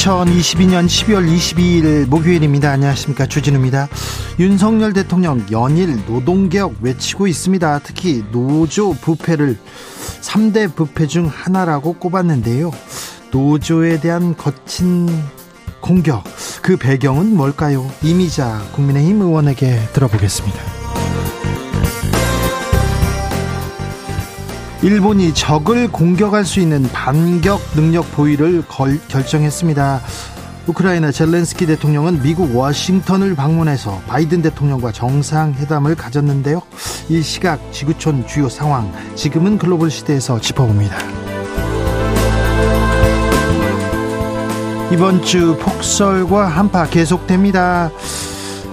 2022년 12월 22일 목요일입니다. 안녕하십니까. 주진우입니다. 윤석열 대통령 연일 노동개혁 외치고 있습니다. 특히 노조 부패를 3대 부패 중 하나라고 꼽았는데요. 노조에 대한 거친 공격, 그 배경은 뭘까요? 이미자 국민의힘 의원에게 들어보겠습니다. 일본이 적을 공격할 수 있는 반격 능력 보유를 걸, 결정했습니다. 우크라이나 젤렌스키 대통령은 미국 워싱턴을 방문해서 바이든 대통령과 정상회담을 가졌는데요. 이 시각 지구촌 주요 상황 지금은 글로벌 시대에서 짚어봅니다. 이번 주 폭설과 한파 계속됩니다.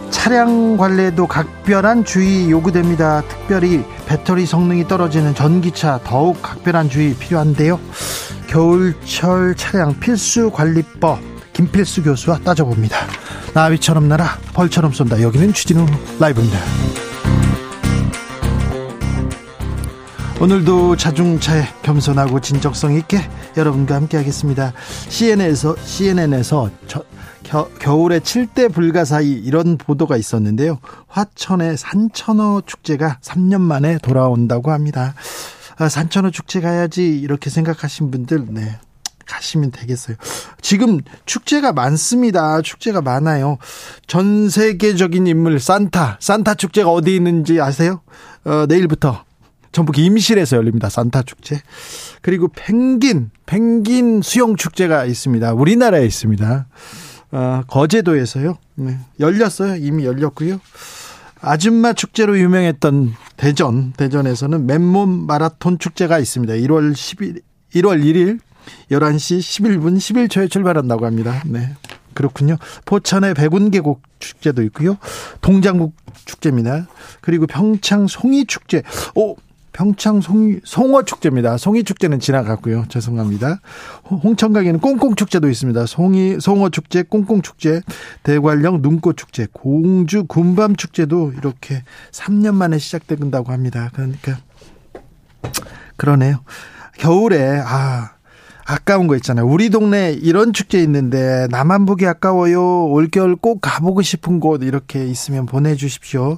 차량 관리에도 각별한 주의 요구됩니다. 특별히 배터리 성능이 떨어지는 전기차 더욱 각별한 주의 필요한데요. 겨울철 차량 필수 관리법 김필수 교수와 따져봅니다. 나비처럼 날아 벌처럼 쏜다. 여기는 추진우 라이브입니다. 오늘도 자중차에 겸손하고 진정성 있게 여러분과 함께하겠습니다. CNN에서 CNN에서 저, 겨, 겨울에 7대 불가사의 이런 보도가 있었는데요. 화천의 산천어 축제가 3년 만에 돌아온다고 합니다. 아, 산천어 축제 가야지 이렇게 생각하신 분들 네. 가시면 되겠어요. 지금 축제가 많습니다. 축제가 많아요. 전 세계적인 인물 산타, 산타 축제가 어디 있는지 아세요? 어, 내일부터 전북 임실에서 열립니다. 산타 축제. 그리고 펭귄, 펭귄 수영 축제가 있습니다. 우리나라에 있습니다. 어, 거제도에서요. 네, 열렸어요. 이미 열렸고요. 아줌마 축제로 유명했던 대전, 대전에서는 맨몸 마라톤 축제가 있습니다. 1월 10일, 1월 1일 11시 11분 11초에 출발한다고 합니다. 네. 그렇군요. 포천의 백운계곡 축제도 있고요. 동장국 축제입니다. 그리고 평창 송이 축제. 오, 평창 송, 송어 축제입니다. 송이 축제는 지나갔고요. 죄송합니다. 홍천강에는 꽁꽁 축제도 있습니다. 송이 송어 축제, 꽁꽁 축제, 대관령 눈꽃 축제, 공주 군밤 축제도 이렇게 3년 만에 시작된다고 합니다. 그러니까 그러네요. 겨울에 아 아까운 거 있잖아요. 우리 동네 이런 축제 있는데 나만 보기 아까워요. 올겨울 꼭 가보고 싶은 곳 이렇게 있으면 보내주십시오.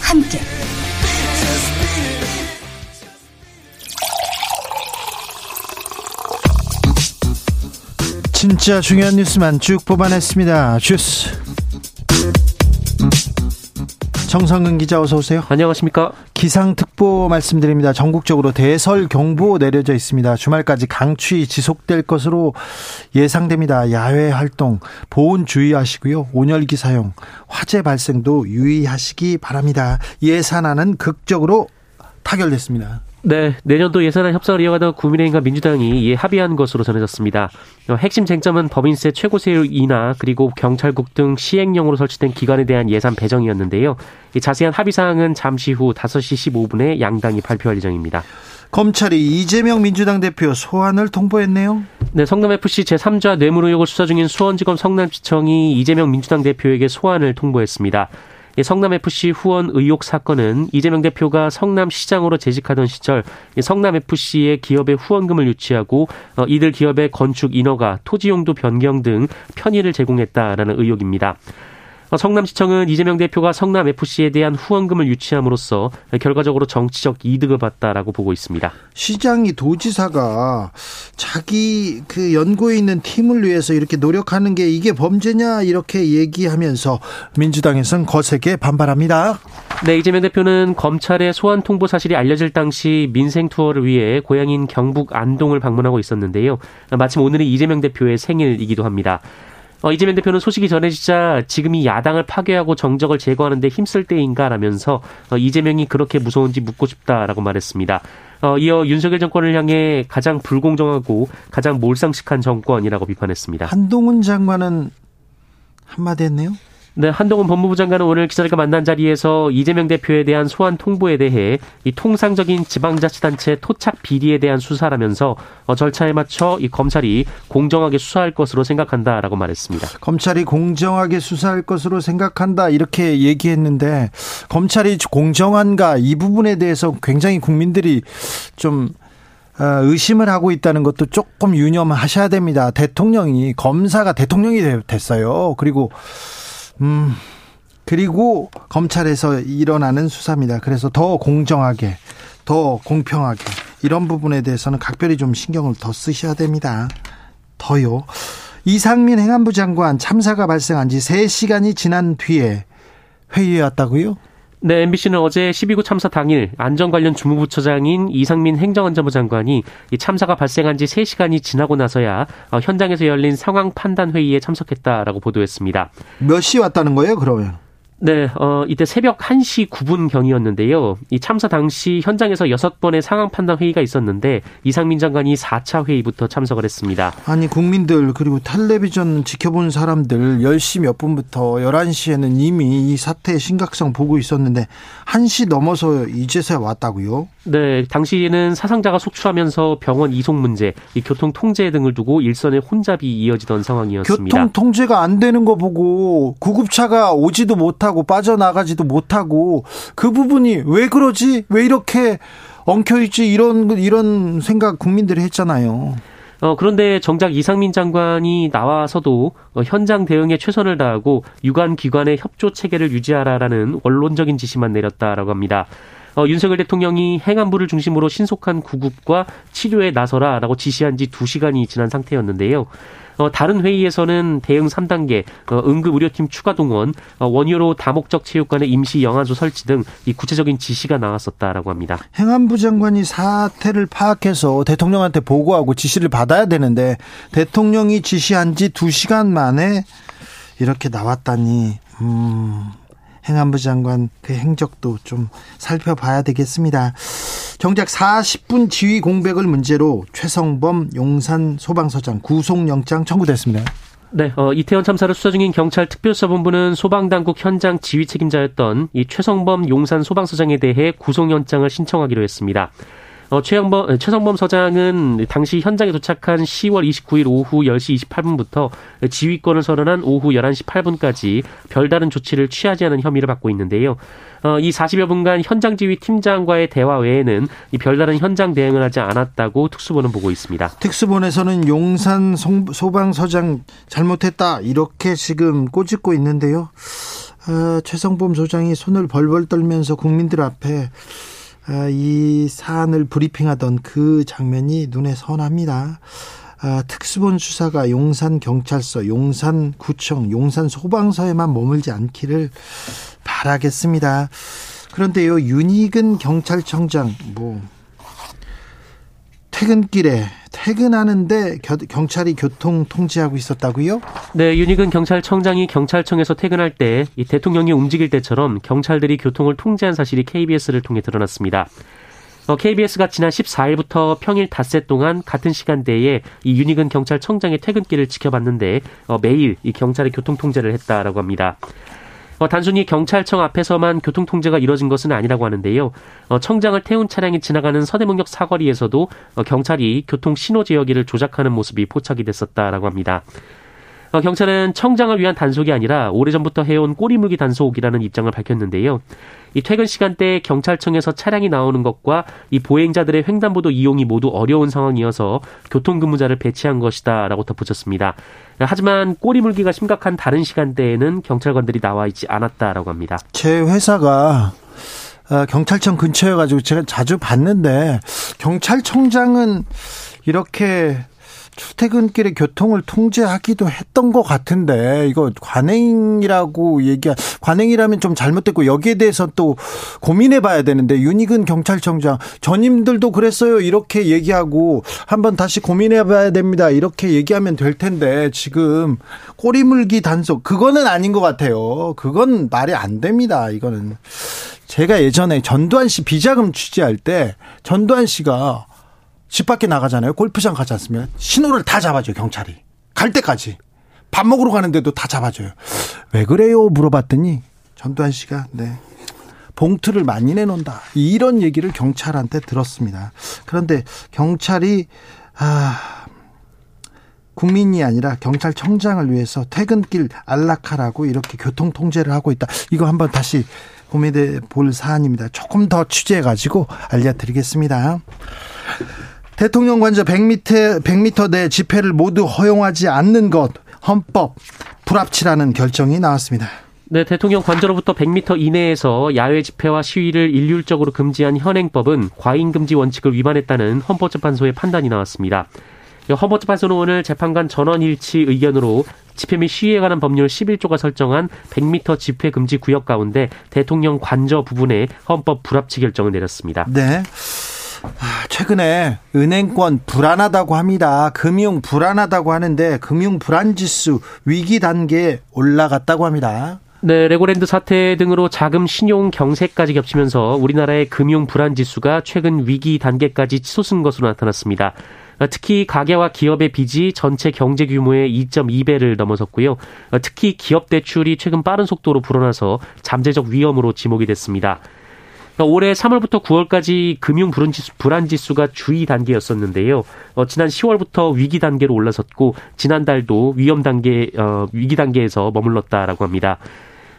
함께 진짜 중요한 뉴스만 쭉 뽑아냈습니다. 주스 정상근 기자 어서 오세요. 안녕하십니까? 기상특보 말씀드립니다. 전국적으로 대설 경보 내려져 있습니다. 주말까지 강추위 지속될 것으로 예상됩니다. 야외 활동 보온 주의하시고요. 온열기 사용, 화재 발생도 유의하시기 바랍니다. 예산안은 극적으로 타결됐습니다. 네, 내년도 예산안 협상을 이어가던 국민의힘과 민주당이 이에 합의한 것으로 전해졌습니다. 어, 핵심 쟁점은 법인세 최고세율 인하 그리고 경찰국 등 시행령으로 설치된 기관에 대한 예산 배정이었는데요. 자세한 합의 사항은 잠시 후 5시 15분에 양당이 발표할 예정입니다. 검찰이 이재명 민주당 대표 소환을 통보했네요. 네, 성남FC 제3자 뇌물 의혹을 수사 중인 수원지검 성남지청이 이재명 민주당 대표에게 소환을 통보했습니다. 성남FC 후원 의혹 사건은 이재명 대표가 성남시장으로 재직하던 시절 성남FC의 기업의 후원금을 유치하고 어, 이들 기업의 건축 인허가, 토지 용도 변경 등 편의를 제공했다라는 의혹입니다. 어, 성남시청은 이재명 대표가 성남FC에 대한 후원금을 유치함으로써 결과적으로 정치적 이득을 봤다라고 보고 있습니다. 시장이 도지사가 자기 그 연구에 있는 팀을 위해서 이렇게 노력하는 게 이게 범죄냐 이렇게 얘기하면서 민주당에서는 거세게 반발합니다. 네, 이재명 대표는 검찰의 소환 통보 사실이 알려질 당시 민생 투어를 위해 고향인 경북 안동을 방문하고 있었는데요. 마침 오늘이 이재명 대표의 생일이기도 합니다. 어, 이재명 대표는 소식이 전해지자 지금이 야당을 파괴하고 정적을 제거하는데 힘쓸 때인가라면서 어, 이재명이 그렇게 무서운지 묻고 싶다라고 말했습니다. 어, 이어 윤석열 정권을 향해 가장 불공정하고 가장 몰상식한 정권이라고 비판했습니다. 한동훈 장관은 한마디 했네요. 네, 한동훈 법무부 장관은 오늘 기자들과 만난 자리에서 이재명 대표에 대한 소환 통보에 대해 이 통상적인 지방자치단체 토착 비리에 대한 수사라면서 어, 절차에 맞춰 이 검찰이 공정하게 수사할 것으로 생각한다라고 말했습니다. 검찰이 공정하게 수사할 것으로 생각한다 이렇게 얘기했는데 검찰이 공정한가 이 부분에 대해서 굉장히 국민들이 좀 어, 의심을 하고 있다는 것도 조금 유념하셔야 됩니다. 대통령이 검사가 대통령이 됐어요. 그리고 음, 그리고 검찰에서 일어나는 수사입니다. 그래서 더 공정하게, 더 공평하게 이런 부분에 대해서는 각별히 좀 신경을 더 쓰셔야 됩니다. 더요. 이상민 행안부 장관 참사가 발생한 지 3시간이 지난 뒤에 회의에 왔다고요? 네, MBC는 어제 12구 참사 당일 안전 관련 주무부처장인 이상민 행정안전부 장관이 이 참사가 발생한 지 3시간이 지나고 나서야 어, 현장에서 열린 상황 판단 회의에 참석했다라고 보도했습니다. 몇 시 왔다는 거예요, 그러면? 네, 어, 이때 새벽 1시 9분 경이었는데요. 이 참사 당시 현장에서 6번의 상황 판단 회의가 있었는데 이상민 장관이 4차 회의부터 참석을 했습니다. 아니, 국민들 그리고 텔레비전 지켜본 사람들 10시 몇 분부터 11시에는 이미 이 사태의 심각성 보고 있었는데 1시 넘어서 이제서야 왔다고요? 네, 당시에는 사상자가 속출하면서 병원 이송 문제, 이 교통 통제 등을 두고 일선의 혼잡이 이어지던 상황이었습니다. 교통 통제가 안 되는 거 보고 구급차가 오지도 못하고 빠져나가지도 못하고 그 부분이 왜 그러지? 왜 이렇게 엉켜 있지? 이런 이런 생각 국민들이 했잖아요. 어, 그런데 정작 이상민 장관이 나와서도 어, 현장 대응에 최선을 다하고 유관 기관의 협조 체계를 유지하라라는 원론적인 지시만 내렸다라고 합니다. 어, 윤석열 대통령이 행안부를 중심으로 신속한 구급과 치료에 나서라라고 지시한 지 두시간이 지난 상태였는데요. 어, 다른 회의에서는 대응 3단계, 어, 응급 의료팀 추가 동원, 어, 원효로 다목적 체육관의 임시 영화조 설치 등 이 구체적인 지시가 나왔었다라고 합니다. 행안부 장관이 사태를 파악해서 대통령한테 보고하고 지시를 받아야 되는데 대통령이 지시한 지 2시간 만에 이렇게 나왔다니 음, 행안부 장관 그 행적도 좀 살펴봐야 되겠습니다. 정작 40분 지휘 공백을 문제로 최성범 용산 소방서장 구속영장 청구됐습니다. 네, 어, 이태원 참사를 수사 중인 경찰 특별수사본부는 소방당국 현장 지휘 책임자였던 이 최성범 용산 소방서장에 대해 구속영장을 신청하기로 했습니다. 어, 최영범, 최성범 서장은 당시 현장에 도착한 10월 29일 오후 10시 28분부터 지휘권을 선언한 오후 11시 8분까지 별다른 조치를 취하지 않은 혐의를 받고 있는데요. 어, 이 40여 분간 현장 지휘 팀장과의 대화 외에는 이 별다른 현장 대응을 하지 않았다고 특수본은 보고 있습니다. 특수본에서는 용산 소방서장 잘못했다 이렇게 지금 꼬집고 있는데요. 어, 최성범 소장이 손을 벌벌 떨면서 국민들 앞에 아, 이 사안을 브리핑하던 그 장면이 눈에 선합니다. 아, 특수본 수사가 용산 경찰서, 용산 구청, 용산 소방서에만 머물지 않기를 바라겠습니다. 그런데요, 윤희근 경찰청장, 뭐, 퇴근길에 퇴근하는데 경찰이 교통 통제하고 있었다고요? 네, 윤희근 경찰청장이 경찰청에서 퇴근할 때 이 대통령이 움직일 때처럼 경찰들이 교통을 통제한 사실이 KBS를 통해 드러났습니다. 어, KBS가 지난 14일부터 평일 닷새 동안 같은 시간대에 이 윤희근 경찰청장의 퇴근길을 지켜봤는데 어, 매일 이 경찰이 교통 통제를 했다라고 합니다. 어, 단순히 경찰청 앞에서만 교통 통제가 이뤄진 것은 아니라고 하는데요. 어, 청장을 태운 차량이 지나가는 서대문역 사거리에서도 어, 경찰이 교통 신호 제어기를 조작하는 모습이 포착이 됐었다라고 합니다. 어, 경찰은 청장을 위한 단속이 아니라 오래전부터 해온 꼬리물기 단속이라는 입장을 밝혔는데요. 이 퇴근 시간대에 경찰청에서 차량이 나오는 것과 이 보행자들의 횡단보도 이용이 모두 어려운 상황이어서 교통근무자를 배치한 것이다라고 덧붙였습니다. 하지만 꼬리 물기가 심각한 다른 시간대에는 경찰관들이 나와 있지 않았다라고 합니다. 제 회사가 어, 경찰청 근처여가지고 제가 자주 봤는데 경찰청장은 이렇게 출퇴근길의 교통을 통제하기도 했던 것 같은데 이거 관행이라고 얘기 관행이라면 좀 잘못됐고 여기에 대해서 또 고민해 봐야 되는데 윤희근 경찰청장 전임들도 그랬어요. 이렇게 얘기하고 한번 다시 고민해 봐야 됩니다. 이렇게 얘기하면 될 텐데 지금 꼬리물기 단속 그거는 아닌 것 같아요. 그건 말이 안 됩니다. 이거는. 제가 예전에 전두환 씨 비자금 취재할 때 전두환 씨가 집 밖에 나가잖아요. 골프장 가지 않습니까? 신호를 다 잡아줘요, 경찰이. 갈 때까지. 밥 먹으러 가는데도 다 잡아줘요. 왜 그래요? 물어봤더니 전두환 씨가, 네. 봉투를 많이 내놓는다. 이런 얘기를 경찰한테 들었습니다. 그런데 경찰이, 아, 국민이 아니라 경찰청장을 위해서 퇴근길 안락하라고 이렇게 교통 통제를 하고 있다. 이거 한번 다시 고민해 볼 사안입니다. 조금 더 취재해 가지고 알려드리겠습니다. 대통령 관저 100m, 100m 내 집회를 모두 허용하지 않는 것 헌법 불합치라는 결정이 나왔습니다. 네, 대통령 관저로부터 100m 이내에서 야외 집회와 시위를 일률적으로 금지한 현행법은 과잉 금지 원칙을 위반했다는 헌법재판소의 판단이 나왔습니다. 헌법재판소는 오늘 재판관 전원 일치 의견으로 집회 및 시위에 관한 법률 11조가 설정한 100m 집회 금지 구역 가운데 대통령 관저 부분에 헌법 불합치 결정을 내렸습니다. 네. 아, 최근에 은행권 불안하다고 합니다. 금융 불안하다고 하는데 금융 불안 지수 위기 단계에 올라갔다고 합니다. 네, 레고랜드 사태 등으로 자금 신용 경색까지 겹치면서 우리나라의 금융 불안 지수가 최근 위기 단계까지 치솟은 것으로 나타났습니다. 특히 가계와 기업의 빚이 전체 경제 규모의 2.2배를 넘어섰고요. 특히 기업 대출이 최근 빠른 속도로 불어나서 잠재적 위험으로 지목이 됐습니다. 그러니까 올해 3월부터 9월까지 금융 불안 지수, 불안 지수가 주의 단계였었는데요. 어, 지난 10월부터 위기 단계로 올라섰고 지난달도 위험 단계 어, 위기 단계에서 머물렀다라고 합니다.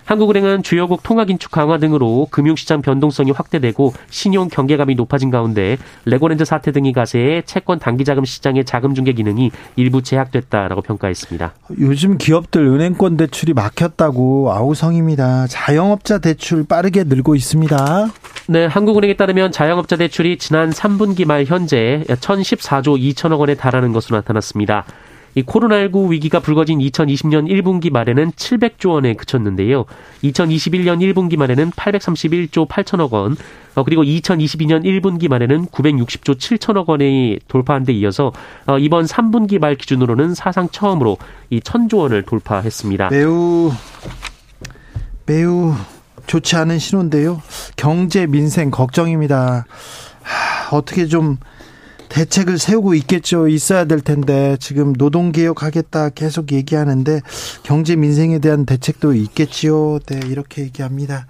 한국은행은 주요국 통화 긴축 강화 등으로 금융시장 변동성이 확대되고 신용 경계감이 높아진 가운데 레고랜드 사태 등이 가세해 채권 단기자금 시장의 자금 중개 기능이 일부 제약됐다라고 평가했습니다. 요즘 기업들 은행권 대출이 막혔다고 아우성입니다. 자영업자 대출 빠르게 늘고 있습니다. 네, 한국은행에 따르면 자영업자 대출이 지난 3분기 말 현재 1,014조 2천억 원에 달하는 것으로 나타났습니다. 이 코로나19 위기가 불거진 2020년 1분기 말에는 700조 원에 그쳤는데요. 2021년 1분기 말에는 831조 8천억 원, 어, 그리고 2022년 1분기 말에는 960조 7천억 원이 돌파한 데 이어서 어, 이번 3분기 말 기준으로는 사상 처음으로 이 1000조 원을 돌파했습니다. 매우 매우 좋지 않은 신호인데요. 경제 민생 걱정입니다. 하, 어떻게 좀 대책을 세우고 있겠죠. 있어야 될 텐데 지금 노동 개혁 하겠다 계속 얘기하는데 경제 민생에 대한 대책도 있겠지요. 네, 이렇게 얘기합니다.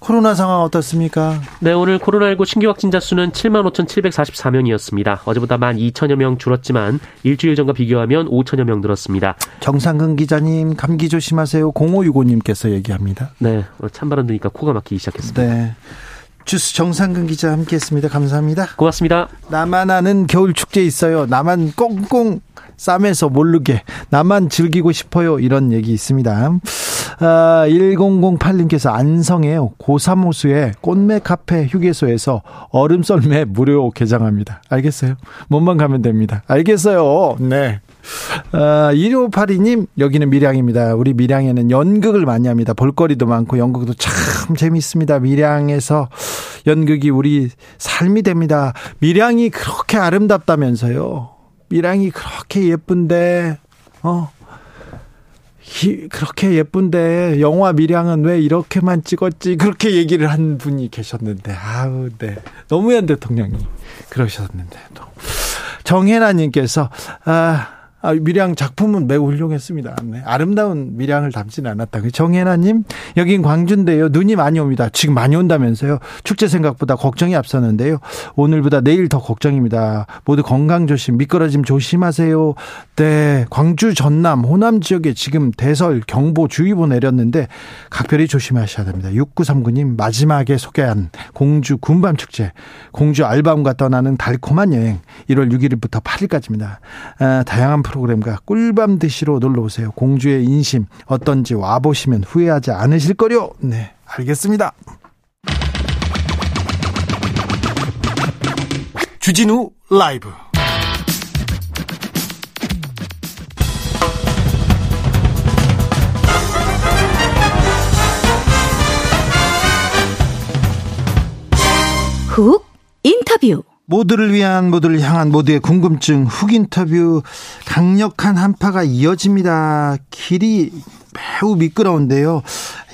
코로나 상황 어떻습니까? 네, 오늘 코로나19 신규 확진자 수는 7만 5,744명이었습니다. 어제보다 1만 2천여 명 줄었지만 일주일 전과 비교하면 5천여 명 늘었습니다. 정상근 기자님 감기 조심하세요. 0565님께서 얘기합니다. 네, 찬바람 드니까 코가 막히기 시작했습니다. 네. 주스 정상근 기자 함께했습니다. 감사합니다. 고맙습니다. 나만 아는 겨울 축제 있어요. 나만 꽁꽁 쌈에서 모르게 나만 즐기고 싶어요. 이런 얘기 있습니다. 아, 1008님께서 안성의 고3 호수에 꽃매 카페 휴게소에서 얼음 썰매 무료 개장합니다. 알겠어요? 몸만 가면 됩니다. 알겠어요. 네. 아, 1582님, 여기는 밀양입니다. 우리 밀양에는 연극을 많이 합니다. 볼거리도 많고 연극도 참 재밌습니다. 밀양에서 연극이 우리 삶이 됩니다. 밀양이 그렇게 아름답다면서요. 밀양이 그렇게 예쁜데, 어, 그렇게 예쁜데 영화 밀양은 왜 이렇게만 찍었지? 그렇게 얘기를 한 분이 계셨는데 아우 네. 노무현 대통령이 그러셨는데 또 정혜나님께서 아 아, 밀양 작품은 매우 훌륭했습니다. 네. 아름다운 밀양을 담지는 않았다. 그 정혜나님, 여긴 광주인데요. 눈이 많이 옵니다. 지금 많이 온다면서요. 축제 생각보다 걱정이 앞서는데요. 오늘보다 내일 더 걱정입니다. 모두 건강 조심, 미끄러짐 조심하세요. 네. 광주 전남, 호남 지역에 지금 대설 경보 주의보 내렸는데 각별히 조심하셔야 됩니다. 6939님, 마지막에 소개한 공주 군밤 축제, 공주 알밤과 떠나는 달콤한 여행, 1월 6일부터 8일까지입니다. 아, 다양한 프로그램과 꿀밤 드시러 놀러 오세요. 공주의 인심 어떤지 와 보시면 후회하지 않으실 거요. 네, 알겠습니다. 주진우 라이브. 훅 인터뷰. 모두를 위한 모두를 향한 모두의 궁금증 훅 인터뷰 강력한 한파가 이어집니다. 길이 매우 미끄러운데요.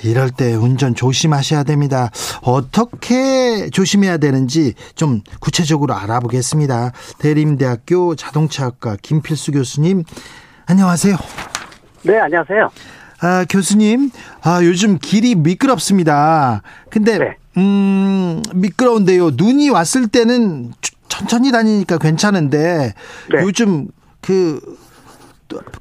이럴 때 운전 조심하셔야 됩니다. 어떻게 조심해야 되는지 좀 구체적으로 알아보겠습니다. 대림대학교 자동차학과 김필수 교수님, 안녕하세요. 네, 안녕하세요. 아, 교수님, 아, 요즘 길이 미끄럽습니다. 근데, 네. 음, 미끄러운데요. 눈이 왔을 때는 천천히 다니니까 괜찮은데, 네. 요즘 그,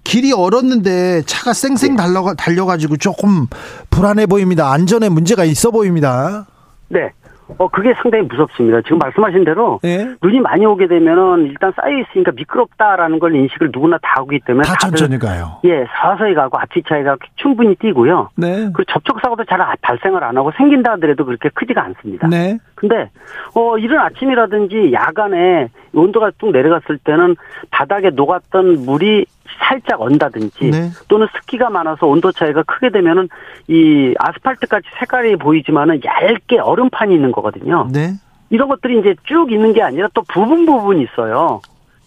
길이 얼었는데 차가 쌩쌩 네. 달려, 달려가지고 조금 불안해 보입니다. 안전에 문제가 있어 보입니다. 네. 어, 그게 상당히 무섭습니다. 지금 말씀하신 대로 예? 눈이 많이 오게 되면은 일단 쌓여 있으니까 미끄럽다라는 걸 인식을 누구나 다 하고 있기 때문에 다 천천히 가요. 예, 서서히 가고 앞뒤 차이가 충분히 뛰고요. 네. 그리고 접촉 사고도 잘 아- 발생을 안 하고 생긴다 하더라도 그렇게 크지가 않습니다. 네. 근데 어 이른 아침이라든지 야간에 온도가 뚝 내려갔을 때는 바닥에 녹았던 물이 살짝 언다든지 네. 또는 습기가 많아서 온도 차이가 크게 되면은 이 아스팔트 같이 색깔이 보이지만은 얇게 얼음판이 있는 거거든요. 네. 이런 것들이 이제 쭉 있는 게 아니라 또 부분 부분 있어요.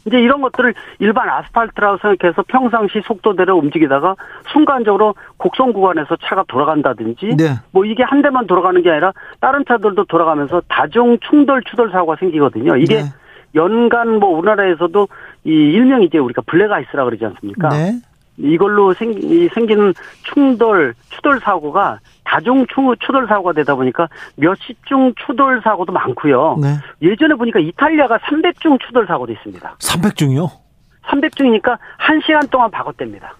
이제 이런 것들을 일반 아스팔트라고 생각해서 평상시 속도대로 움직이다가 순간적으로 곡선 구간에서 차가 돌아간다든지 네. 뭐 이게 한 대만 돌아가는 게 아니라 다른 차들도 돌아가면서 다중 충돌 추돌 사고가 생기거든요. 이게 네. 연간 뭐 우리나라에서도 이 일명 이제 우리가 블랙 아이스라 그러지 않습니까? 네. 이걸로 생, 이 생기는 충돌, 추돌 사고가 다중 추, 추돌 사고가 되다 보니까 몇십 중 추돌 사고도 많고요. 네. 예전에 보니까 이탈리아가 300중 추돌 사고도 있습니다. 300중이요? 300중이니까 1시간 동안 박었답니다.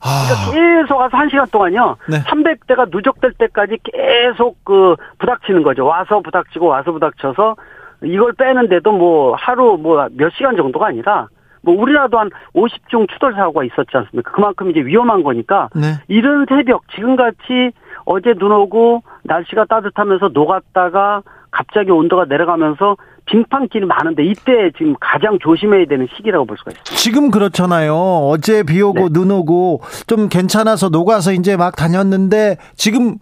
아, 계속 와서 1시간 동안요. 네. 300대가 누적될 때까지 계속 그 부닥치는 거죠. 와서 부닥치고 와서 부닥쳐서 이걸 빼는데도 뭐 하루 뭐 몇 시간 정도가 아니라 뭐 우리나라도 한 50중 추돌 사고가 있었지 않습니까? 그만큼 이제 위험한 거니까 네. 이른 새벽 지금같이 어제 눈 오고 날씨가 따뜻하면서 녹았다가 갑자기 온도가 내려가면서 빙판길이 많은데 이때 지금 가장 조심해야 되는 시기라고 볼 수가 있습니다. 지금 그렇잖아요. 어제 비 오고 네. 눈 오고 좀 괜찮아서 녹아서 이제 막 다녔는데 지금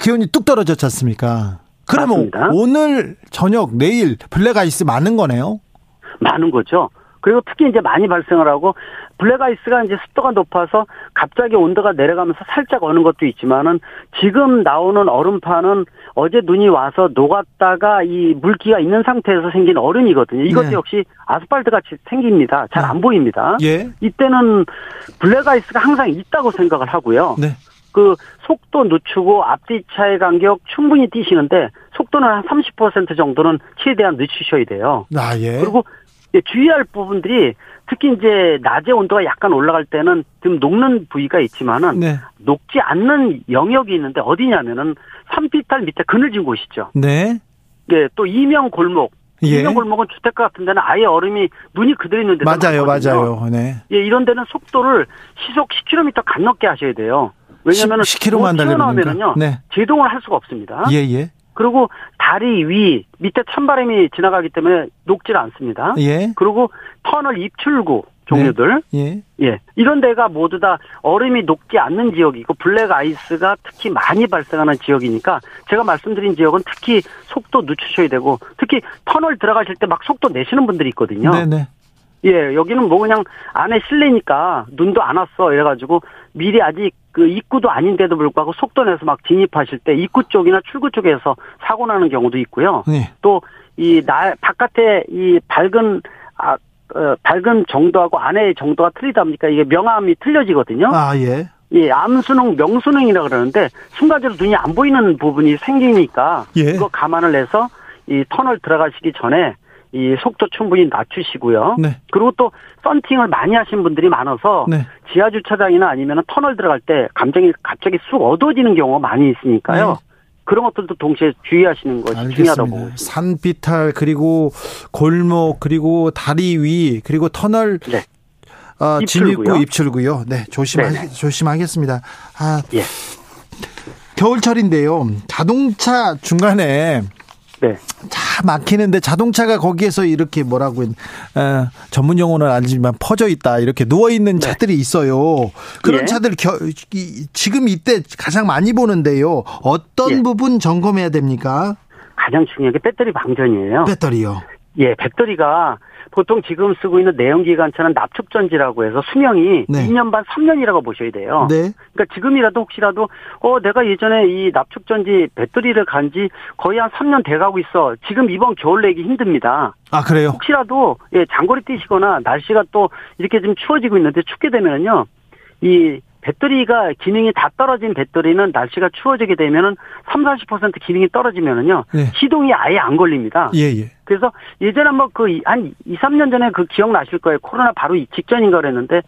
기온이 뚝 떨어졌지 않습니까? 그러면 맞습니다. 오늘 저녁 내일 블랙 아이스 많은 거네요. 많은 거죠. 그리고 특히 이제 많이 발생을 하고 블랙아이스가 이제 습도가 높아서 갑자기 온도가 내려가면서 살짝 어는 것도 있지만은 지금 나오는 얼음판은 어제 눈이 와서 녹았다가 이 물기가 있는 상태에서 생긴 얼음이거든요. 이것도 네. 역시 아스팔트 같이 생깁니다. 잘안 보입니다. 예. 이때는 블랙아이스가 항상 있다고 생각을 하고요. 네. 그 속도 늦추고 앞뒤 차의 간격 충분히 띄시는데 속도는 한 30% 정도는 최대한 늦추셔야 돼요. 아, 예. 그리고 예, 주의할 부분들이 특히 이제 낮에 온도가 약간 올라갈 때는 좀 녹는 부위가 있지만은 네. 녹지 않는 영역이 있는데 어디냐면은 산비탈 밑에 그늘진 곳이죠. 네. 예, 또 이면 골목. 예. 이면 골목은 주택가 같은 데는 아예 얼음이 눈이 그대로 있는 데도 맞아요, 많거든요. 맞아요. 네. 예, 이런 데는 속도를 시속 10km 안 넘게 하셔야 돼요. 왜냐면은 10 km 만 달리는 튀어나오면은요. 거니까. 네. 제동을 할 수가 없습니다. 예, 예. 그리고 다리 위 밑에 찬바람이 지나가기 때문에 녹질 않습니다. 예. 그리고 터널 입출구 종류들 예. 예 이런 데가 모두 다 얼음이 녹지 않는 지역이고 블랙 아이스가 특히 많이 발생하는 지역이니까 제가 말씀드린 지역은 특히 속도 늦추셔야 되고 특히 터널 들어가실 때 막 속도 내시는 분들이 있거든요. 네, 네. 예 여기는 뭐 그냥 안에 실내니까 눈도 안 왔어 이래가지고 미리 아직 그 입구도 아닌데도 불구하고 속도 내서 막 진입하실 때 입구 쪽이나 출구 쪽에서 사고 나는 경우도 있고요. 네. 또이 날 바깥에 이 밝은 아 어, 밝은 정도하고 안의 정도가 틀리다 보니까 이게 명암이 틀려지거든요. 아, 예. 예, 암수능, 명수능이라 그러는데 순간적으로 눈이 안 보이는 부분이 생기니까 예. 그거 감안을 해서 이 터널 들어가시기 전에 이 속도 충분히 낮추시고요. 네. 그리고 또 썬팅을 많이 하신 분들이 많아서 네. 지하 주차장이나 아니면 터널 들어갈 때 감정이 갑자기 쑥 어두워지는 경우가 많이 있으니까요. 네. 그런 것들도 동시에 주의하시는 것이 중요하다고 알겠습니다. 있습니다. 산비탈 그리고 골목 그리고 다리 위 그리고 터널 네. 아, 입출구요. 진입구 입출구요. 네, 조심하 네네. 조심하겠습니다. 아, 예. 겨울철인데요. 자동차 중간에 네. 차 막히는데 자동차가 거기에서 이렇게 뭐라고 했- 어, 전문 용어는 아니지만 퍼져 있다 이렇게 누워 있는 차들이 있어요. 그런 네. 예. 차들 겨, 이- 지금 이때 가장 많이 보는데요. 어떤 예. 부분 점검해야 됩니까? 가장 중요한 게 배터리 방전이에요. 배터리요. 예, 배터리가 보통 지금 쓰고 있는 내연기관차는 납축전지라고 해서 수명이 네. 2년 반 3년이라고 보셔야 돼요. 네. 그러니까 지금이라도 혹시라도 어 내가 예전에 이 납축전지 배터리를 간 지 거의 한 3년 돼가고 있어. 지금 이번 겨울 내기 힘듭니다. 아 그래요. 혹시라도 예 장거리 뛰시거나 날씨가 또 이렇게 좀 추워지고 있는데 춥게 되면은요 이 배터리가 기능이 다 떨어진 배터리는 날씨가 추워지게 되면은 3, 40% 기능이 떨어지면은요 네. 시동이 아예 안 걸립니다. 예 예. 그래서 예전에 뭐그한 2, 3년 전에 그 기억나실 거예요. 코로나 바로 이 직전인가 그랬는데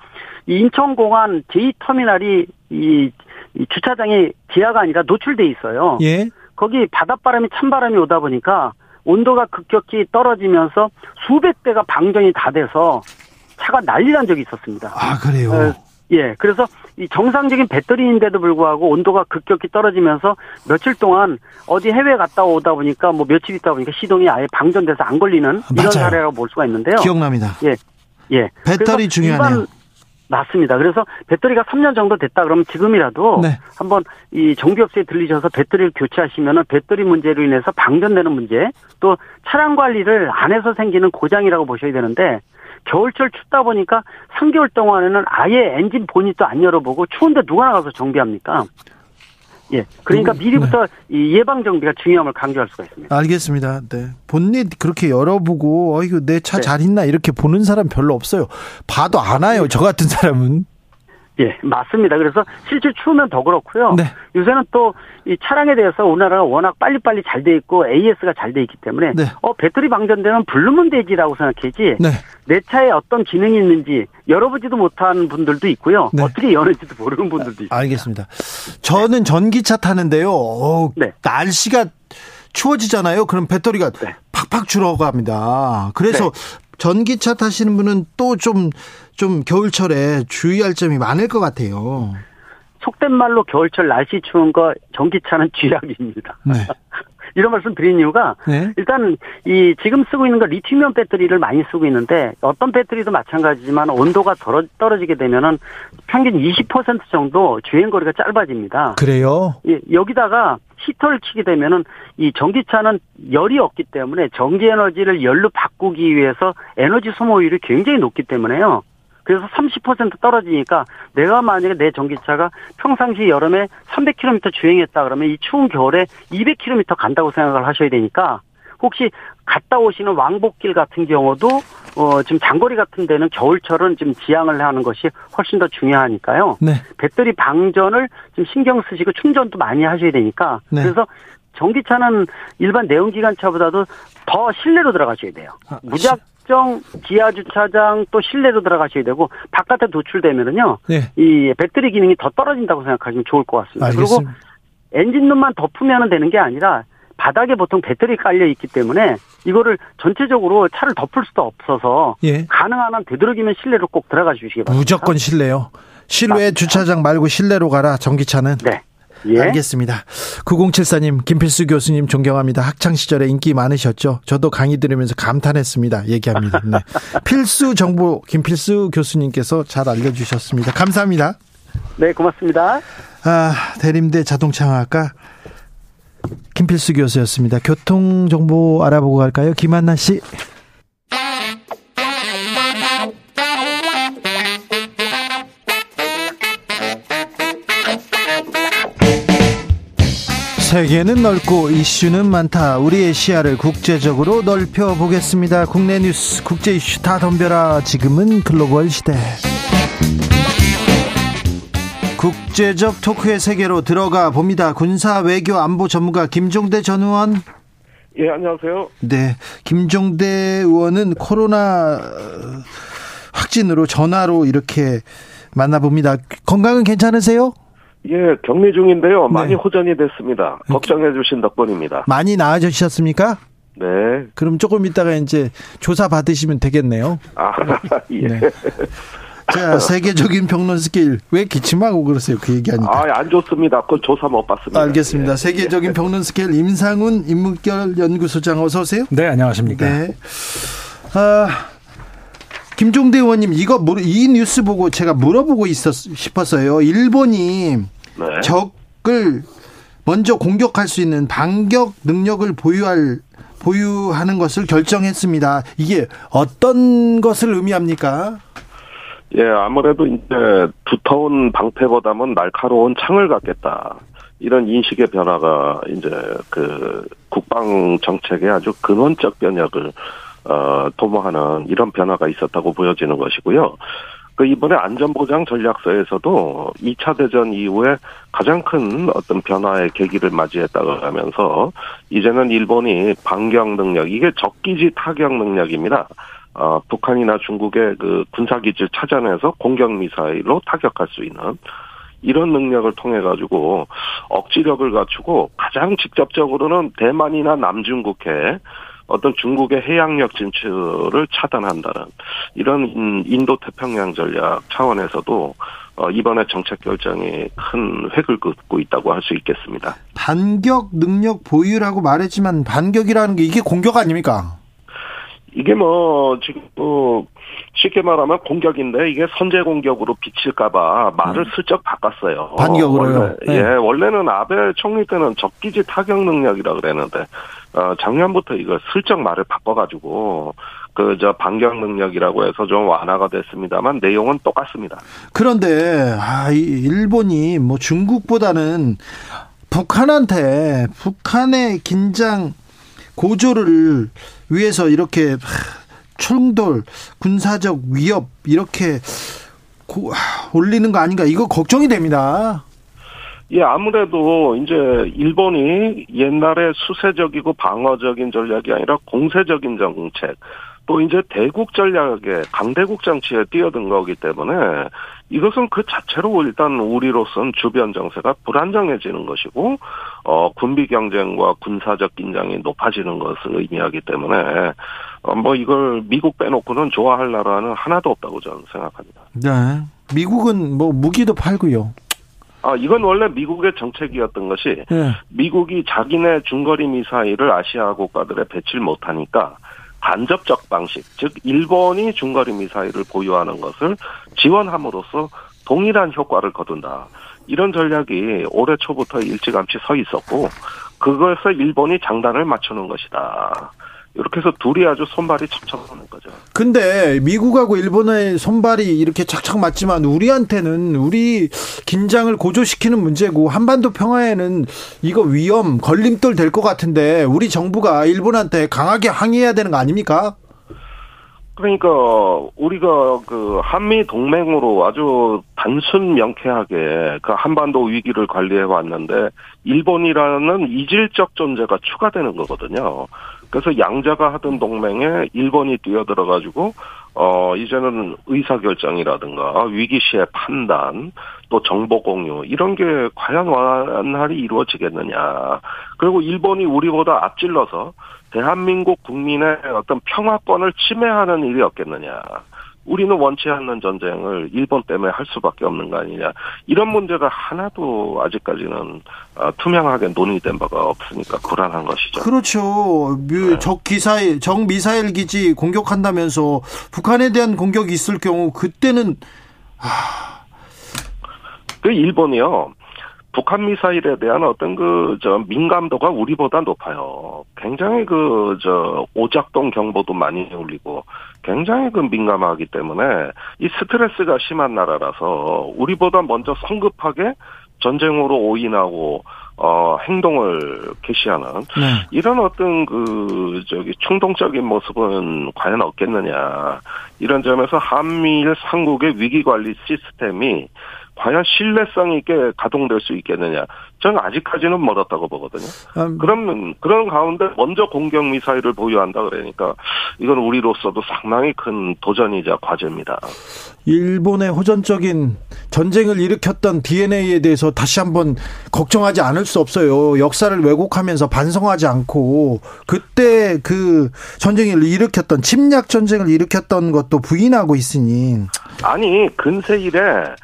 이 인천 공항 제2터미널이 이, 이 주차장이 지하가 아니라 노출돼 있어요. 예. 거기 바닷바람이 찬바람이 오다 보니까 온도가 급격히 떨어지면서 수백 대가 방전이 다 돼서 차가 난리 난 적이 있었습니다. 아 그래요. 어, 예, 그래서 이 정상적인 배터리인데도 불구하고 온도가 급격히 떨어지면서 며칠 동안 어디 해외 갔다 오다 보니까 뭐 며칠 있다 보니까 시동이 아예 방전돼서 안 걸리는 이런 맞아요. 사례라고 볼 수가 있는데요. 기억납니다. 예, 예. 배터리 중요하네요. 맞습니다. 그래서 배터리가 3년 정도 됐다 그러면 지금이라도 네. 한번 이 정비업소에 들리셔서 배터리를 교체하시면은 배터리 문제로 인해서 방전되는 문제 또 차량 관리를 안 해서 생기는 고장이라고 보셔야 되는데 겨울철 춥다 보니까 3개월 동안에는 아예 엔진 보닛도 안 열어보고 추운데 누가 나가서 정비합니까? 예. 그러니까 누구- 미리부터 이 예방 정비가 중요함을 강조할 수가 있습니다. 알겠습니다. 네. 본닛 그렇게 열어보고 어이구 내차 네. 잘 있나 이렇게 보는 사람 별로 없어요. 봐도 안 와요. 저 같은 사람은. 예, 맞습니다. 그래서 실제 추우면 더 그렇고요. 네. 요새는 또 이 차량에 대해서 우리나라가 워낙 빨리빨리 잘 돼 있고 AS가 잘 돼 있기 때문에 네. 어 배터리 방전되면 부르면 되지라고 생각하지 네. 내 차에 어떤 기능이 있는지 열어보지도 못한 분들도 있고요. 네. 어떻게 여는지도 모르는 분들도 있어요. 알겠습니다. 저는 전기차 타는데요. 어, 네. 날씨가 추워지잖아요. 그럼 배터리가 네. 팍팍 줄어갑니다. 그래서 전기차 타시는 분은 또 좀 좀 겨울철에 주의할 점이 많을 것 같아요. 속된 말로 겨울철 날씨 추운 거 전기차는 쥐약입니다. 네. 이런 말씀 드린 이유가 네. 일단 이 지금 쓰고 있는 거 리튬이온 배터리를 많이 쓰고 있는데 어떤 배터리도 마찬가지지만 온도가 떨어, 떨어지게 되면은 평균 20% 정도 주행 거리가 짧아집니다. 그래요. 예, 여기다가 히터를 키게 되면은 이 전기차는 열이 없기 때문에 전기 에너지를 열로 바꾸기 위해서 에너지 소모율이 굉장히 높기 때문에요. 그래서 30% 떨어지니까 내가 만약에 내 전기차가 평상시 여름에 300km 주행했다 그러면 이 추운 겨울에 200km 간다고 생각을 하셔야 되니까 혹시 갔다 오시는 왕복길 같은 경우도 어 지금 장거리 같은 데는 겨울철은 좀 지양을 하는 것이 훨씬 더 중요하니까요. 네. 배터리 방전을 좀 신경 쓰시고 충전도 많이 하셔야 되니까 네. 그래서 전기차는 일반 내연기관차보다도 더 실내로 들어가셔야 돼요. 아, 무작 정 지하 주차장 또 실내로 들어가셔야 되고 바깥에 노출되면은요 네. 이 배터리 기능이 더 떨어진다고 생각하시면 좋을 것 같습니다. 그리고 알겠습니다. 엔진룸만 덮으면 되는 게 아니라 바닥에 보통 배터리 깔려 있기 때문에 이거를 전체적으로 차를 덮을 수도 없어서 예. 가능한 한 되도록이면 실내로 꼭 들어가 주시기 바랍니다. 무조건 실내요. 실외 맞습니다. 주차장 말고 실내로 가라. 전기차는. 네. 예. 알겠습니다. 9074님, 김필수 교수님 존경합니다. 학창 시절에 인기 많으셨죠? 저도 강의 들으면서 감탄했습니다. 얘기합니다. 네. 필수 정보 김필수 교수님께서 잘 알려주셨습니다. 감사합니다. 네, 고맙습니다. 아, 대림대 자동차학과 김필수 교수였습니다. 교통 정보 알아보고 갈까요? 김한나 씨. 세계는 넓고 이슈는 많다. 우리의 시야를 국제적으로 넓혀 보겠습니다. 국내 뉴스, 국제 이슈 다 덤벼라. 지금은 글로벌 시대. 국제적 토크의 세계로 들어가 봅니다. 군사 외교 안보 전문가 김종대 전 의원. 예, 안녕하세요. 네. 김종대 의원은 코로나 확진으로 전화로 이렇게 만나봅니다. 건강은 괜찮으세요? 예, 격리 중인데요. 많이 네. 호전이 됐습니다. 걱정해 주신 덕분입니다. 많이 나아지셨습니까? 네. 그럼 조금 있다가 이제 조사 받으시면 되겠네요. 아, 예. 네. 자, 세계적인 평론 스케일. 왜 기침하고 그러세요? 그 얘기하니까. 아, 안 좋습니다. 그건 조사 못 받습니다. 알겠습니다. 예. 세계적인 평론 스케일 임상훈 인문결 연구소장 어서 오세요. 네, 안녕하십니까. 네. 아, 김종대 의원님 이거 물- 이 뉴스 보고 제가 물어보고 있었 싶었어요. 일본이 네. 적을 먼저 공격할 수 있는 반격 능력을 보유할 보유하는 것을 결정했습니다. 이게 어떤 것을 의미합니까? 예, 아무래도 이제 두터운 방패보다는 날카로운 창을 갖겠다. 이런 인식의 변화가 이제 그 국방 정책의 아주 근원적 변혁을 어 도모하는 이런 변화가 있었다고 보여지는 것이고요. 그 이번에 안전보장 전략서에서도 2차 대전 이후에 가장 큰 어떤 변화의 계기를 맞이했다고 하면서 이제는 일본이 반격 능력 이게 적기지 타격 능력입니다. 어, 북한이나 중국의 그 군사기지를 찾아내서 공격 미사일로 타격할 수 있는 이런 능력을 통해 가지고 억지력을 갖추고 가장 직접적으로는 대만이나 남중국해 어떤 중국의 해양력 진출을 차단한다는 이런 인- 인도 태평양 전략 차원에서도 어, 이번에 정책 결정이 큰 획을 긋고 있다고 할 수 있겠습니다. 반격 능력 보유라고 말했지만 반격이라는 게 이게 공격 아닙니까? 이게 뭐 지금 뭐 쉽게 말하면 공격인데 이게 선제 공격으로 비칠까봐 말을 슬쩍 바꿨어요. 반격으로요? 원래, 네. 예, 원래는 아베 총리 때는 적기지 타격 능력이라 그랬는데 어, 작년부터 이걸 슬쩍 말을 바꿔가지고 그 저 반격 능력이라고 해서 좀 완화가 됐습니다만 내용은 똑같습니다. 그런데 아, 이 일본이 뭐 중국보다는 북한한테 북한의 긴장 고조를 위해서 이렇게 하, 충돌, 군사적 위협 이렇게 고- 하, 올리는 거 아닌가 이거 걱정이 됩니다. 예, 아무래도 이제 일본이 옛날에 수세적이고 방어적인 전략이 아니라 공세적인 정책, 또 이제 대국 전략에 강대국 정치에 뛰어든 거기 때문에 이것은 그 자체로 일단 우리로선 주변 정세가 불안정해지는 것이고, 어, 군비 경쟁과 군사적 긴장이 높아지는 것을 의미하기 때문에, 어, 뭐 이걸 미국 빼놓고는 좋아할 나라는 하나도 없다고 저는 생각합니다. 네. 미국은 뭐 무기도 팔고요. 아, 이건 원래 미국의 정책이었던 것이 네. 미국이 자기네 중거리 미사일을 아시아 국가들에 배치를 못하니까 간접적 방식, 즉 일본이 중거리 미사일을 보유하는 것을 지원함으로써 동일한 효과를 거둔다. 이런 전략이 올해 초부터 일찌감치 서 있었고 그것을 일본이 장단을 맞추는 것이다. 이렇게 해서 둘이 아주 손발이 척척하는 거죠. 근데 미국하고 일본의 손발이 이렇게 착착 맞지만 우리한테는 우리 긴장을 고조시키는 문제고 한반도 평화에는 이거 위험 걸림돌 될 것 같은데 우리 정부가 일본한테 강하게 항의해야 되는 거 아닙니까? 그러니까 우리가 그 한미 동맹으로 아주 단순 명쾌하게 그 한반도 위기를 관리해 왔는데 일본이라는 이질적 존재가 추가되는 거거든요. 그래서 양자가 하던 동맹에 일본이 뛰어들어 가지고 어 이제는 의사 결정이라든가 위기 시의 판단 또 정보 공유 이런 게 과연 완활히 이루어지겠느냐. 그리고 일본이 우리보다 앞질러서 대한민국 국민의 어떤 평화권을 침해하는 일이 없겠느냐. 우리는 원치 않는 전쟁을 일본 때문에 할 수밖에 없는 거 아니냐. 이런 문제가 하나도 아직까지는 어, 투명하게 논의된 바가 없으니까 불안한 것이죠. 그렇죠. 미- 적 기사일, 적 미사일 기지 공격한다면서 북한에 대한 공격이 있을 경우 그때는 그 일본이요. 북한 미사일에 대한 어떤 그, 저, 민감도가 우리보다 높아요. 굉장히 그, 저, 오작동 경보도 많이 울리고, 굉장히 그 민감하기 때문에, 이 스트레스가 심한 나라라서, 우리보다 먼저 성급하게 전쟁으로 오인하고, 어, 행동을 개시하는 네. 이런 어떤 그 저기 충동적인 모습은 과연 없겠느냐 이런 점에서 한미일 삼국의 위기 관리 시스템이 과연 신뢰성 있게 가동될 수 있겠느냐? 저는 아직까지는 멀었다고 보거든요. 음, 그러면 그런 가운데 먼저 공격 미사일을 보유한다 그러니까 이건 우리로서도 상당히 큰 도전이자 과제입니다. 일본의 호전적인 전쟁을 일으켰던 DNA에 대해서 다시 한번 걱정하지 않을 수 없어요. 역사를 왜곡하면서 반성하지 않고 그때 그 전쟁을 일으켰던 침략 전쟁을 일으켰던 것도 부인하고 있으니 아니 근세 이래